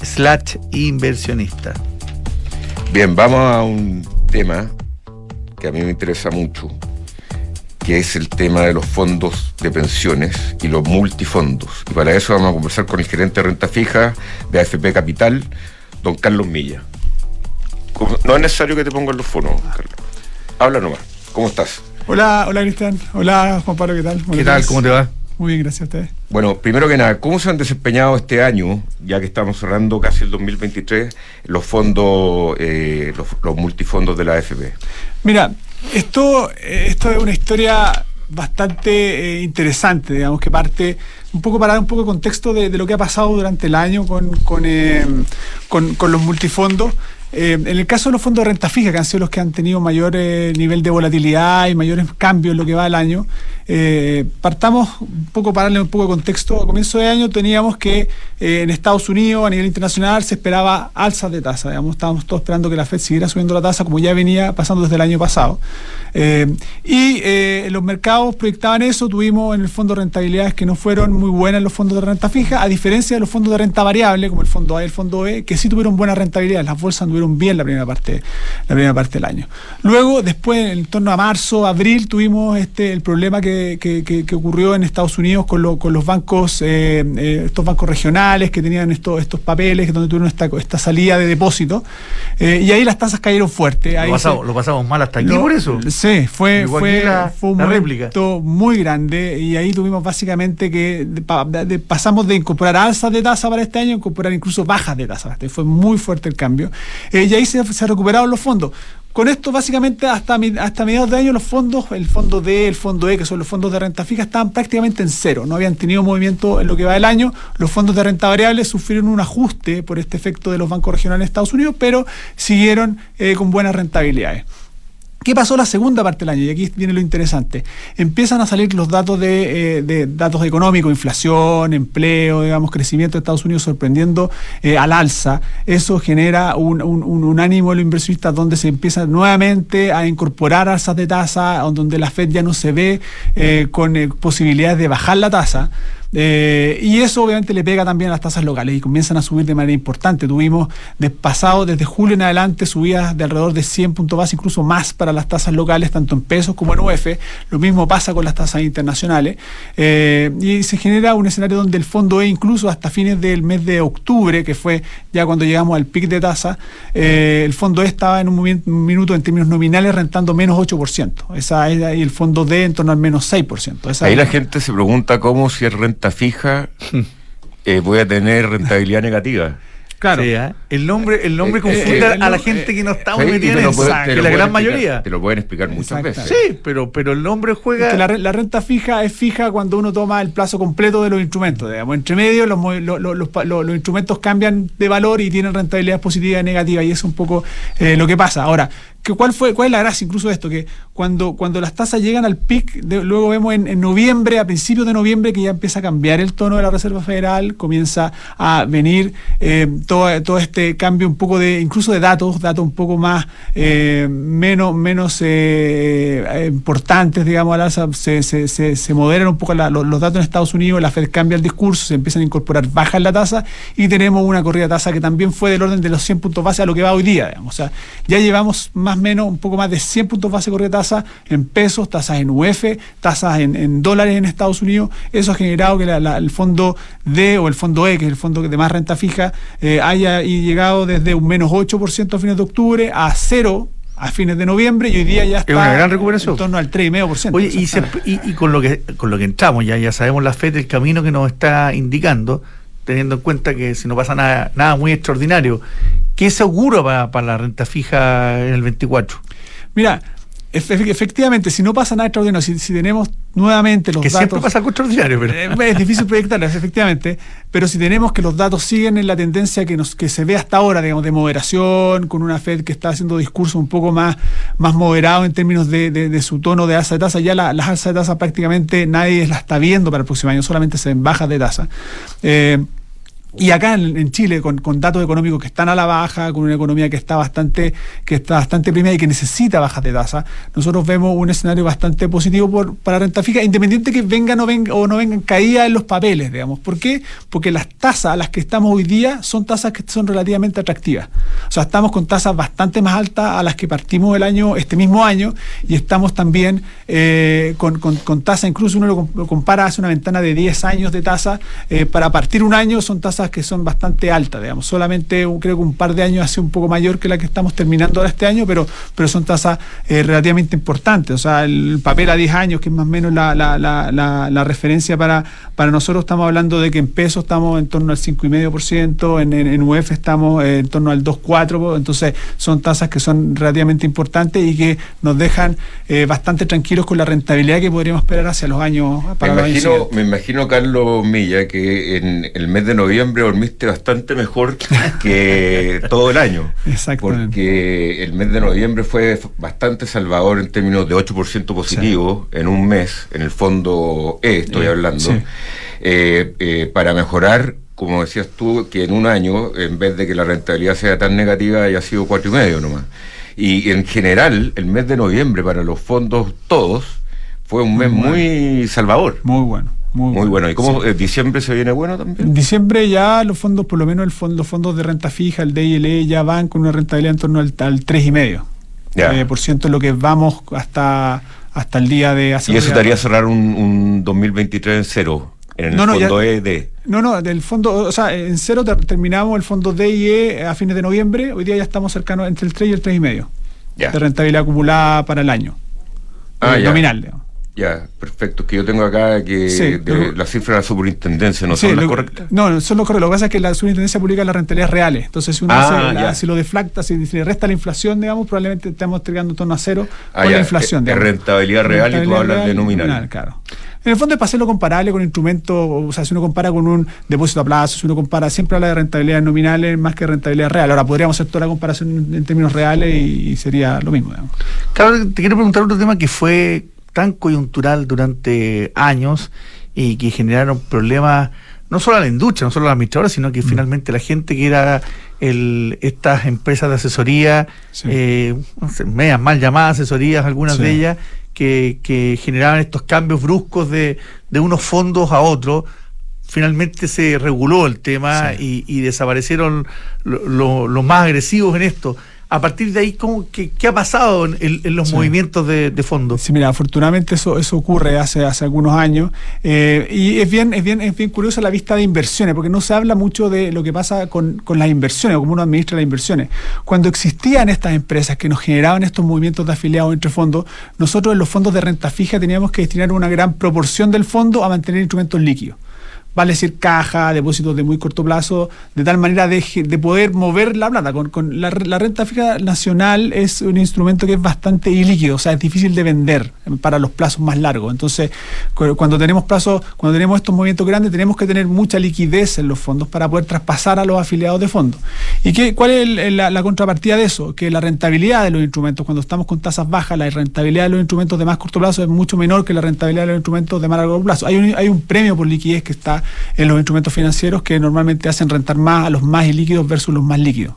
slash inversionista. Bien, vamos a un tema que a mí me interesa mucho, que es el tema de los fondos de pensiones y los multifondos. Y para eso vamos a conversar con el gerente de renta fija de AFP Capital, don Carlos Milla. No es necesario que te pongan los fondos, Carlos. Habla nomás. ¿Cómo estás? Hola, hola Cristian. Hola Juan Pablo, ¿qué tal? ¿Qué tal? ¿Cómo te va? Muy bien, gracias a ustedes. Bueno, primero que nada, ¿cómo se han desempeñado este año, ya que estamos cerrando casi el 2023, los fondos, eh, los, multifondos de la AFP? Mira, esto, eh, esto es una historia bastante eh, interesante, digamos, que parte un poco para dar un poco de contexto de, lo que ha pasado durante el año con, con, con los multifondos. Eh, en el caso de los fondos de renta fija, que han sido los que han tenido mayor eh, nivel de volatilidad y mayores cambios en lo que va el año, eh, partamos un poco para darle un poco de contexto. A comienzo de año teníamos que en Estados Unidos, a nivel internacional, se esperaba alzas de tasa. Digamos, estábamos todos esperando que la Fed siguiera subiendo la tasa como ya venía pasando desde el año pasado. y en los mercados proyectaban eso, tuvimos en el fondo rentabilidades que no fueron muy buenas en los fondos de renta fija, a diferencia de los fondos de renta variable, como el fondo A y el fondo E, que sí tuvieron buena rentabilidad. Las bolsas bien la primera parte, la primera parte del año. Luego, después, en torno a marzo, abril, tuvimos este el problema que, que, ocurrió en Estados Unidos con, con los bancos, eh, eh, estos bancos regionales que tenían estos, estos papeles donde tuvieron esta, esta salida de depósito. Eh, y ahí las tasas cayeron fuerte. Ahí lo, pasamos, mal hasta aquí por eso. Sí, fue, fue, fue un momento muy grande y ahí tuvimos básicamente que pasamos de incorporar alzas de tasa para este año a incorporar incluso bajas de tasa. Fue muy fuerte el cambio y ahí se, se recuperaron los fondos. Con esto, básicamente, hasta, mediados de año, los fondos, el fondo D, el fondo E, que son los fondos de renta fija, estaban prácticamente en cero. No habían tenido movimiento en lo que va del año. Los fondos de renta variable sufrieron un ajuste por este efecto de los bancos regionales de Estados Unidos, pero siguieron eh, con buenas rentabilidades. ¿Qué pasó la segunda parte del año? Y aquí viene lo interesante. Empiezan a salir los datos de, eh, datos económicos, inflación, empleo, digamos, crecimiento de Estados Unidos sorprendiendo eh, al alza. Eso genera un, un, ánimo en los inversionistas donde se empieza nuevamente a incorporar alzas de tasa, donde la Fed ya no se ve eh, con posibilidades de bajar la tasa. Eh, y eso obviamente le pega también a las tasas locales y comienzan a subir de manera importante. Tuvimos pasado desde julio en adelante subidas de alrededor de 100 puntos base, incluso más para las tasas locales, tanto en pesos como en UF. Lo mismo pasa con las tasas internacionales. Eh, y se genera un escenario donde el fondo E, incluso hasta fines del mes de octubre, que fue ya cuando llegamos al pic de tasa, eh, el fondo E estaba en un, minuto en términos nominales rentando menos 8%. Esa, y el fondo D en torno al menos 6%. Ahí la gente se pregunta cómo si el renta fija, eh, voy a tener rentabilidad negativa. Claro. ¿eh? El nombre, el nombre eh, confunde a la gente que no está muy metida en la gran mayoría. Te lo pueden explicar muchas veces. Sí, pero, pero el nombre juega. la, renta fija es fija cuando uno toma el plazo completo de los instrumentos. Digamos. Entre medio, los, los, instrumentos cambian de valor y tienen rentabilidad positiva y negativa, y es un poco lo que pasa. Ahora, ¿Cuál, fue, ¿Cuál es la gracia incluso de esto? Que cuando, cuando las tasas llegan al pic, luego vemos en, noviembre, a principios de noviembre, que ya empieza a cambiar el tono de la Reserva Federal, comienza a venir eh, todo, todo este cambio un poco de, incluso de datos, datos un poco más, eh, menos, menos eh, importantes, digamos, al alza, se, se, se, moderan un poco los, datos en Estados Unidos, la Fed cambia el discurso, se empiezan a incorporar bajas la tasa y tenemos una corrida de tasa que también fue del orden de los 100 puntos base a lo que va hoy día, digamos. O sea, ya llevamos más más o menos un poco más de 100 puntos base de tasa en pesos, tasas en UF, tasas en, dólares en Estados Unidos. Eso ha generado que el fondo D o el fondo E, que es el fondo de más renta fija, eh, haya llegado desde un menos 8% a fines de octubre a cero a fines de noviembre y hoy día ya está una gran recuperación. en torno al 3,5%. Oye, y, y, con lo que con lo que entramos, ya, ya sabemos la FED, el camino que nos está indicando, teniendo en cuenta que si no pasa nada, nada muy extraordinario, ¿qué seguro para, para la renta fija en el 24? Mira, efectivamente, si no pasa nada extraordinario, si, si tenemos nuevamente los que datos. Siempre pasa algo extraordinario, pero. Eh, es difícil proyectarlas, efectivamente. Pero si tenemos que los datos siguen en la tendencia que nos que se ve hasta ahora, digamos, de moderación, con una Fed que está haciendo discurso un poco más, más moderado en términos de, de, su tono de alza de tasa, ya las alzas de tasa prácticamente nadie las está viendo para el próximo año, solamente se ven bajas de tasa. Eh, y acá en, Chile, con, datos económicos que están a la baja, con una economía que está bastante, que está bastante primera y que necesita bajas de tasa, nosotros vemos un escenario bastante positivo por, para renta fija, independiente que venga o no vengan caídas en los papeles, digamos. ¿Por qué? Porque las tasas a las que estamos hoy día son tasas que son relativamente atractivas. O sea, estamos con tasas bastante más altas a las que partimos el año, este mismo año, y estamos también eh, con, con, tasa, incluso uno lo compara hace una ventana de 10 años de tasa, eh, para partir un año son tasas que son bastante altas, digamos. Solamente creo que un par de años hace un poco mayor que la que estamos terminando ahora este año, pero, pero son tasas eh, relativamente importantes. O sea, el papel a 10 años, que es más o menos la, la, la, la, referencia para, para nosotros, estamos hablando de que en pesos estamos en torno al 5,5%, en, en, en UF estamos en torno al 2,4%, entonces son tasas que son relativamente importantes y que nos dejan eh, bastante tranquilos con la rentabilidad que podríamos esperar hacia los años para me imagino, me imagino, Carlos Milla, que en el mes de noviembre dormiste bastante mejor que todo el año. Porque el mes de noviembre fue bastante salvador en términos de 8% positivo en un mes, en el fondo E estoy hablando, eh, eh, para mejorar como decías tú, que en un año, en vez de que la rentabilidad sea tan negativa, haya sido cuatro y medio nomás. Y en general, el mes de noviembre para los fondos todos fue un mes muy salvador. Muy bueno. Muy, bueno. ¿Y cómo eh, diciembre se viene bueno también? Diciembre ya los fondos, por lo menos el fondo, los fondos de renta fija, el DILE, ya van con una rentabilidad en torno al, al 3,5%. Eh, por ciento lo que vamos hasta, hasta el día de hace. ¿Y eso te haría cerrar un, un 2023 en cero? En el fondo E, No, no, del fondo, o sea, en cero terminamos el fondo D y E a fines de noviembre. Hoy día ya estamos cercanos entre el 3 y el 3,5% de rentabilidad acumulada para el año. Ah, nominal, digamos. Ya, perfecto. Que yo tengo acá que la cifra de la superintendencia no son las correctas. No, son los correctas. Lo que pasa es que la superintendencia publica las rentabilidades reales. Entonces, si uno ah, si lo deflacta, si, le resta la inflación, digamos, probablemente estamos entregando en torno a cero ah, con la inflación. Es rentabilidad real y tú hablas de nominal. Claro. En el fondo es para hacerlo comparable con instrumentos, o sea, si uno compara con un depósito a plazo, si uno compara, siempre habla de rentabilidades nominales más que rentabilidad real. Ahora podríamos hacer toda la comparación en términos reales y, sería lo mismo. Digamos. Claro, te quiero preguntar otro tema que fue tan coyuntural durante años y que generaron problemas no solo a la industria, no solo a los administradores, sino que mm. finalmente la gente que era el, estas empresas de asesoría, eh, medias mal llamadas asesorías, algunas de ellas, que, que, generaban estos cambios bruscos de, de unos fondos a otros, finalmente se reguló el tema y, y, desaparecieron los más agresivos en esto a partir de ahí, ¿cómo, qué, ha pasado en, los movimientos de, fondo? Sí, mira, afortunadamente eso, eso ocurre hace, hace algunos años. Eh, y es bien, es, bien, es bien curioso la vista de inversiones, porque no se habla mucho de lo que pasa con, con las inversiones, o cómo uno administra las inversiones. Cuando existían estas empresas que nos generaban estos movimientos de afiliados entre fondos, nosotros en los fondos de renta fija teníamos que destinar una gran proporción del fondo a mantener instrumentos líquidos vale decir caja, depósitos de muy corto plazo, de tal manera de, de poder mover la plata. Con, con la, renta fija nacional es un instrumento que es bastante ilíquido, o sea, es difícil de vender para los plazos más largos. Entonces, cuando tenemos plazos, cuando tenemos estos movimientos grandes, tenemos que tener mucha liquidez en los fondos para poder traspasar a los afiliados de fondos. ¿Y qué, cuál es la, la, contrapartida de eso? Que la rentabilidad de los instrumentos, cuando estamos con tasas bajas, la rentabilidad de los instrumentos de más corto plazo es mucho menor que la rentabilidad de los instrumentos de más largo plazo. Hay un, hay un premio por liquidez que está en los instrumentos financieros que normalmente hacen rentar más a los más ilíquidos versus los más líquidos.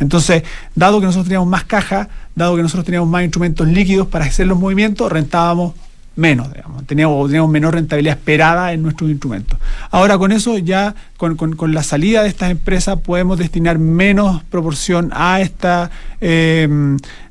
Entonces, dado que nosotros teníamos más caja, dado que nosotros teníamos más instrumentos líquidos para hacer los movimientos, rentábamos menos, digamos, teníamos, teníamos menor rentabilidad esperada en nuestros instrumentos. Ahora con eso ya con, la salida de estas empresas podemos destinar menos proporción a esta, eh,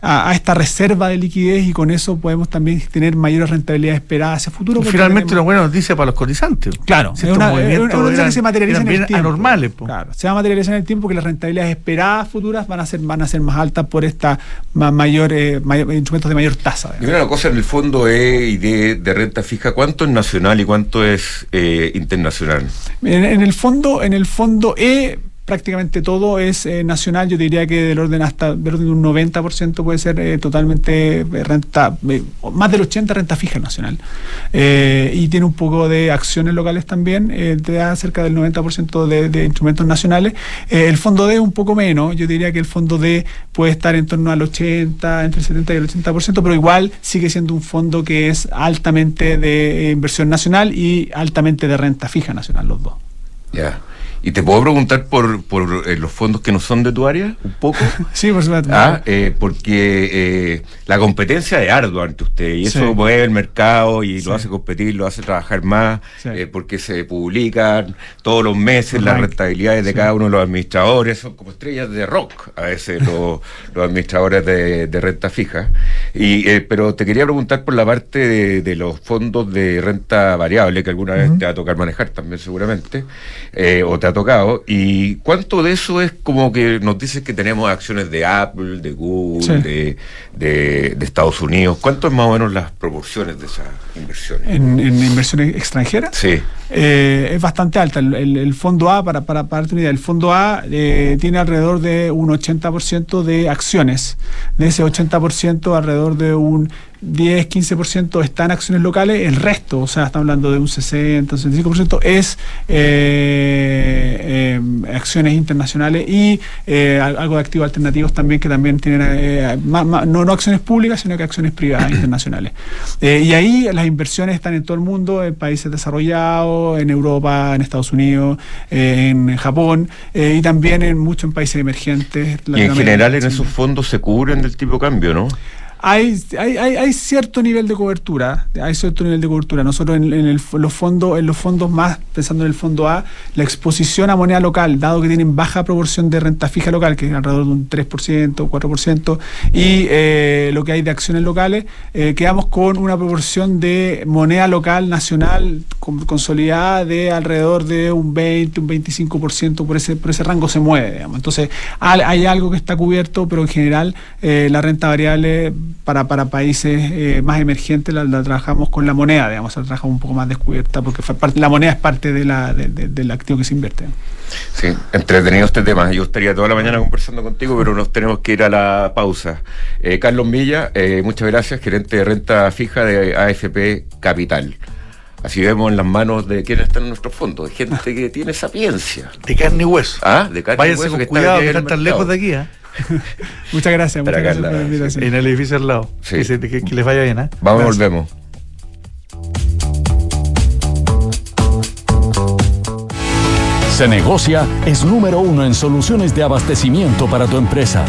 a, esta reserva de liquidez y con eso podemos también tener mayores rentabilidades esperadas hacia futuro. finalmente una buena noticia para los cotizantes. Claro, es una, noticia que se materializa en el tiempo. Anormales, claro, se va a materializar en el tiempo que las rentabilidades esperadas futuras van a ser, van a ser más altas por esta mayor, eh, instrumentos de mayor tasa. Y una cosa en el fondo E y de, renta fija, ¿cuánto es nacional y cuánto es eh, internacional? en el fondo en el fondo E prácticamente todo es eh, nacional, yo diría que del orden hasta del un 90% puede ser eh, totalmente eh, renta, más del 80% renta fija nacional. y tiene un poco de acciones locales también, te da cerca del 90% de, de, instrumentos nacionales. el fondo D un poco menos, yo diría que el fondo D puede estar en torno al 80, entre el 70 y el 80%, pero igual sigue siendo un fondo que es altamente de inversión nacional y altamente de renta fija nacional, los dos. Ya. ¿Y te puedo preguntar por, por eh, los fondos que no son de tu área, un poco? sí, por supuesto. Ah, eh, porque eh, la competencia es ardua ante usted y eso mueve el mercado y lo hace competir, lo hace trabajar más, porque se publican todos los meses las rentabilidades de cada uno de los administradores, son como estrellas de rock a veces los, los administradores de, de, renta fija. Y, pero te quería preguntar por la parte de, los fondos de renta variable, que alguna vez te va a tocar manejar también seguramente, o te tocado. ¿Y cuánto de eso es como que nos dice que tenemos acciones de Apple, de Google, de, de, Estados Unidos? ¿Cuánto es más o menos las proporciones de esas inversiones? ¿En, inversiones extranjeras? Sí. Eh, es bastante alta. El, fondo A, para, para, para darte una idea, el fondo A eh, tiene alrededor de un 80% de acciones. De ese 80%, alrededor de un 10, 15% está en acciones locales, el resto, o sea, estamos hablando de un 60, 65%, es eh, eh, acciones internacionales y eh, algo de activos alternativos también que también tienen, no, no acciones públicas, sino que acciones privadas internacionales. y ahí las inversiones están en todo el mundo, en países desarrollados, en Europa, en Estados Unidos, en Japón y también en muchos en países emergentes. Y en general en esos fondos se cubren del tipo de cambio, ¿no? Hay, hay, hay, cierto nivel de cobertura, hay cierto nivel de cobertura. Nosotros en, en los fondos, en los fondos más, pensando en el fondo A, la exposición a moneda local, dado que tienen baja proporción de renta fija local, que es alrededor de un 3%, 4%, y eh, lo que hay de acciones locales, eh, quedamos con una proporción de moneda local nacional consolidada de alrededor de un 20, un 25%, por ese, por ese rango se mueve. Entonces, hay algo que está cubierto, pero en general eh, la renta variable para, para países eh, más emergentes la, trabajamos con la moneda, digamos, la trabajamos un poco más descubierta, porque la moneda es parte de la, del activo que se invierte. Sí, entretenido este tema. Yo estaría toda la mañana conversando contigo, pero nos tenemos que ir a la pausa. Eh, Carlos Milla, eh, muchas gracias, gerente de renta fija de AFP Capital. Así vemos en las manos de quienes están en nuestros fondos, de gente que tiene sapiencia. De carne y hueso. Ah, de carne y hueso. con que cuidado, que están tan lejos de aquí. ¿eh? muchas gracias, muchas gracias por la invitación. En el edificio al lado. Sí. Que, les vaya bien. ¿eh? Vamos, volvemos. Se negocia es número uno en soluciones de abastecimiento para tu empresa.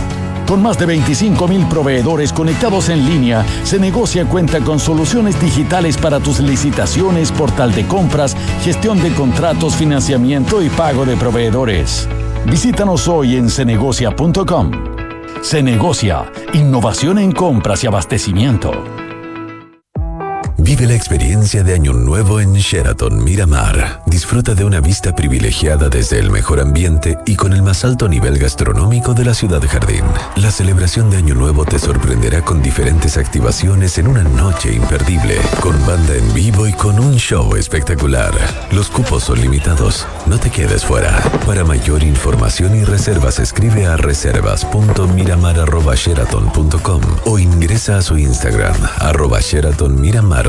Con más de 25 mil proveedores conectados en línea, Se Negocia cuenta con soluciones digitales para tus licitaciones, portal de compras, gestión de contratos, financiamiento y pago de proveedores. Visítanos hoy en cenegocia.com. Se negocia, innovación en compras y abastecimiento. Vive la experiencia de Año Nuevo en Sheraton Miramar. Disfruta de una vista privilegiada desde el mejor ambiente y con el más alto nivel gastronómico de la ciudad jardín. La celebración de Año Nuevo te sorprenderá con diferentes activaciones en una noche imperdible, con banda en vivo y con un show espectacular. Los cupos son limitados. No te quedes fuera. Para mayor información y reservas escribe a reservas.miramar.sheraton.com o ingresa a su Instagram arroba Sheraton Miramar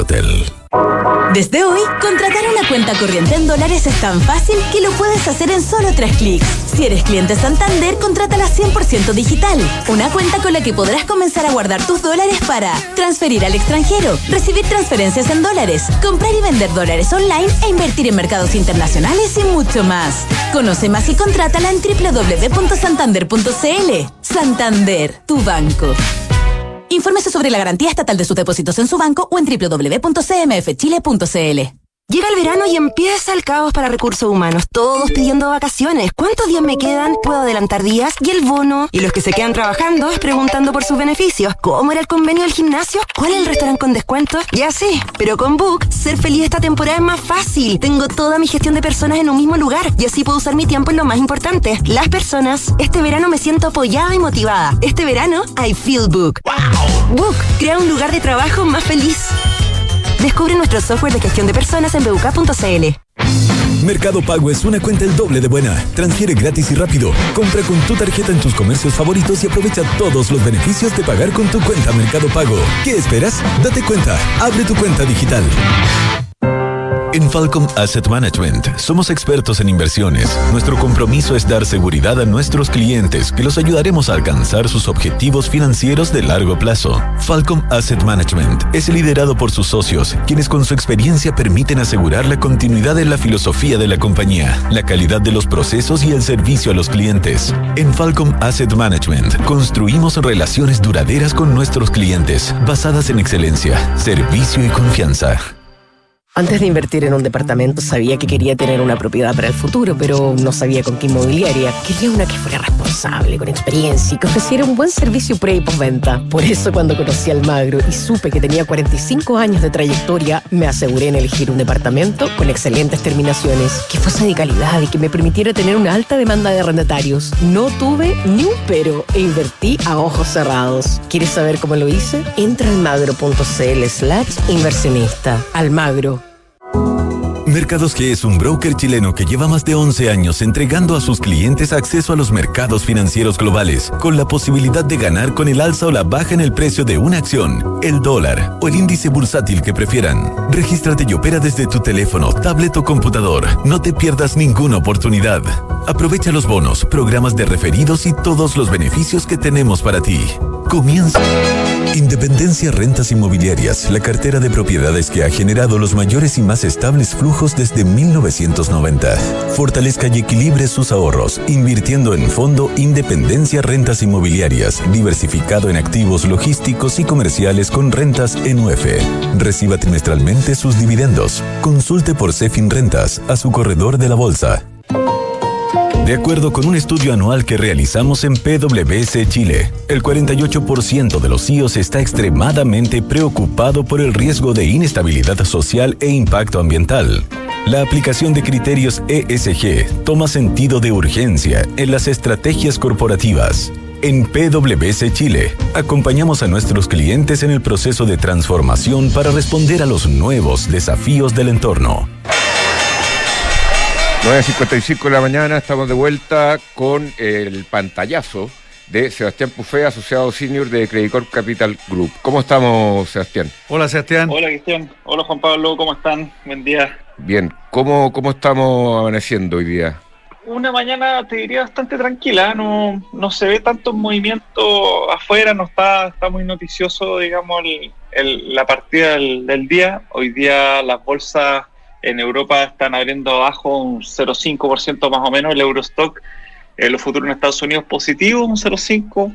desde hoy, contratar una cuenta corriente en dólares es tan fácil que lo puedes hacer en solo tres clics. Si eres cliente Santander, contrátala 100% digital. Una cuenta con la que podrás comenzar a guardar tus dólares para transferir al extranjero, recibir transferencias en dólares, comprar y vender dólares online e invertir en mercados internacionales y mucho más. Conoce más y contrátala en www.santander.cl. Santander, tu banco. Infórmese sobre la garantía estatal de sus depósitos en su banco o en www.cmfchile.cl. Llega el verano y empieza el caos para recursos humanos. Todos pidiendo vacaciones. ¿Cuántos días me quedan? ¿Puedo adelantar días? ¿Y el bono? Y los que se quedan trabajando es preguntando por sus beneficios. ¿Cómo era el convenio del gimnasio? ¿Cuál es el restaurante con descuento? Ya sé, pero con Book, ser feliz esta temporada es más fácil. Tengo toda mi gestión de personas en un mismo lugar y así puedo usar mi tiempo en lo más importante, las personas. Este verano me siento apoyada y motivada. Este verano, I feel Book. ¡Wow! Book crea un lugar de trabajo más feliz. Descubre nuestro software de gestión de personas en buk.cl. Mercado Pago es una cuenta el doble de buena. Transfiere gratis y rápido. Compra con tu tarjeta en tus comercios favoritos y aprovecha todos los beneficios de pagar con tu cuenta Mercado Pago. ¿Qué esperas? Date cuenta. Abre tu cuenta digital. En Falcom Asset Management somos expertos en inversiones. Nuestro compromiso es dar seguridad a nuestros clientes que los ayudaremos a alcanzar sus objetivos financieros de largo plazo. Falcom Asset Management es liderado por sus socios, quienes con su experiencia permiten asegurar la continuidad de la filosofía de la compañía, la calidad de los procesos y el servicio a los clientes. En Falcom Asset Management construimos relaciones duraderas con nuestros clientes, basadas en excelencia, servicio y confianza. Antes de invertir en un departamento sabía que quería tener una propiedad para el futuro, pero no sabía con qué inmobiliaria. Quería una que fuera responsable, con experiencia y que ofreciera un buen servicio pre y postventa. Por eso cuando conocí al Magro y supe que tenía 45 años de trayectoria, me aseguré en elegir un departamento con excelentes terminaciones, que fuese de calidad y que me permitiera tener una alta demanda de arrendatarios. No tuve ni un pero e invertí a ojos cerrados. ¿Quieres saber cómo lo hice? Entra al magro.cl slash inversionista. Almagro Mercados G es un broker chileno que lleva más de 11 años entregando a sus clientes acceso a los mercados financieros globales, con la posibilidad de ganar con el alza o la baja en el precio de una acción, el dólar o el índice bursátil que prefieran. Regístrate y opera desde tu teléfono, tablet o computador. No te pierdas ninguna oportunidad. Aprovecha los bonos, programas de referidos y todos los beneficios que tenemos para ti. Comienza. Independencia Rentas Inmobiliarias, la cartera de propiedades que ha generado los mayores y más estables flujos desde 1990. Fortalezca y equilibre sus ahorros, invirtiendo en fondo Independencia Rentas Inmobiliarias, diversificado en activos logísticos y comerciales con rentas en UF. Reciba trimestralmente sus dividendos. Consulte por Cefin Rentas a su corredor de la bolsa. De acuerdo con un estudio anual que realizamos en PwC Chile, el 48% de los CIOs está extremadamente preocupado por el riesgo de inestabilidad social e impacto ambiental. La aplicación de criterios ESG toma sentido de urgencia en las estrategias corporativas En PwC Chile, acompañamos a nuestros clientes en el proceso de transformación para responder a los nuevos desafíos del entorno. 9.55 de la mañana, estamos de vuelta con el pantallazo de Sebastián Pufé, asociado senior de Credit Corp Capital Group. ¿Cómo estamos, Sebastián? Hola, Sebastián. Hola, Cristian. Hola, Juan Pablo. ¿Cómo están? Buen día. Bien. ¿Cómo, cómo estamos amaneciendo hoy día? Una mañana, te diría, bastante tranquila. No, no se ve tanto movimiento afuera, no está, está muy noticioso, digamos, la partida del, del día. Hoy día las bolsas en Europa están abriendo abajo un 0,5% más o menos, el Eurostock eh, los futuros en Estados Unidos positivos, un 0,5,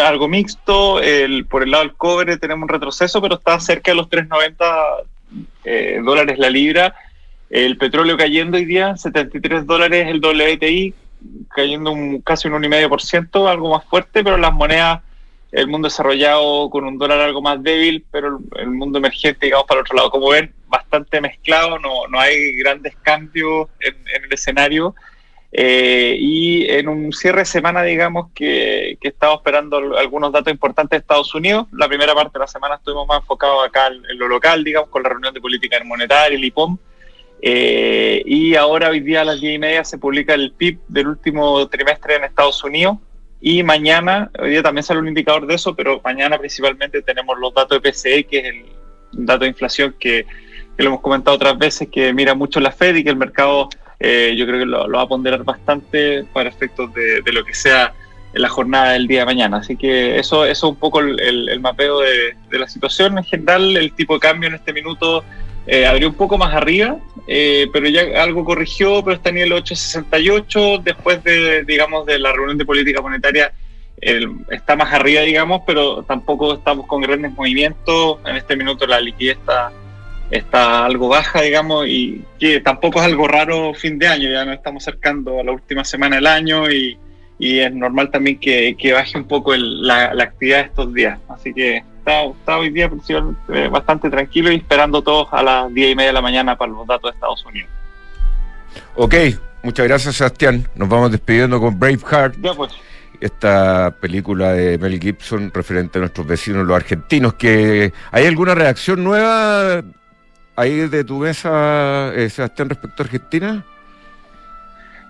algo mixto. El, por el lado del cobre tenemos un retroceso, pero está cerca de los 3,90 eh, dólares la libra. El petróleo cayendo hoy día, 73 dólares el WTI, cayendo un, casi un 1,5%, algo más fuerte, pero las monedas, el mundo desarrollado con un dólar algo más débil, pero el, mundo emergente, digamos, para el otro lado. Como ven, bastante mezclado, no, no hay grandes cambios en, el escenario. Eh, y en un cierre de semana, digamos, que, que estamos esperando algunos datos importantes de Estados Unidos. La primera parte de la semana estuvimos más enfocados acá en, lo local, digamos, con la reunión de política monetaria, el IPOM. Eh, y ahora, hoy día a las 10 y media, se publica el PIB del último trimestre en Estados Unidos. Y mañana, hoy día también sale un indicador de eso, pero mañana principalmente tenemos los datos de PCE, que es el dato de inflación que, que lo hemos comentado otras veces, que mira mucho la Fed y que el mercado eh, yo creo que lo, va a ponderar bastante para efectos de, lo que sea la jornada del día de mañana. Así que eso, eso es un poco el, mapeo de, la situación. En general, el tipo de cambio en este minuto eh, abrió un poco más arriba, eh, pero ya algo corrigió, pero está en el 868 después de, digamos, de la reunión de política monetaria. está más arriba, digamos, pero tampoco estamos con grandes movimientos. En este minuto la liquidez está está algo baja, digamos, y que tampoco es algo raro fin de año, ya nos estamos acercando a la última semana del año y, es normal también que, baje un poco la, actividad de estos días. Así que está, está hoy día eh, bastante tranquilo y esperando todos a las 10 y media de la mañana para los datos de Estados Unidos. Ok, muchas gracias Sebastián. Nos vamos despidiendo con Braveheart. Ya pues esta película de Mel Gibson referente a nuestros vecinos los argentinos que hay alguna reacción nueva ahí de tu mesa, eh, Sebastián, respecto a Argentina?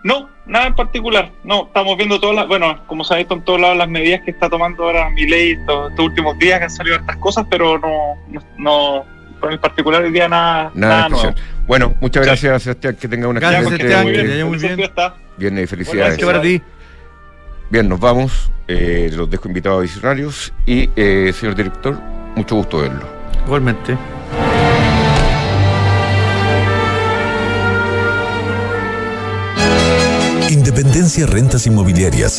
No, nada en particular. No, estamos viendo todas las, bueno, como se ha visto en todos lados las medidas que está tomando ahora mi ley estos, últimos días que han salido estas cosas, pero no, no, en particular hoy día nada, nada, nuevo. Bueno, muchas gracias, Sebastián, que tenga una gracias, Sebastián, que bien. muy bien. Bien, y felicidades. Bueno, para ti. Bien, nos vamos. Eh, los dejo invitados a visionarios y, eh, señor director, mucho gusto verlo. Igualmente. Rentas Inmobiliarias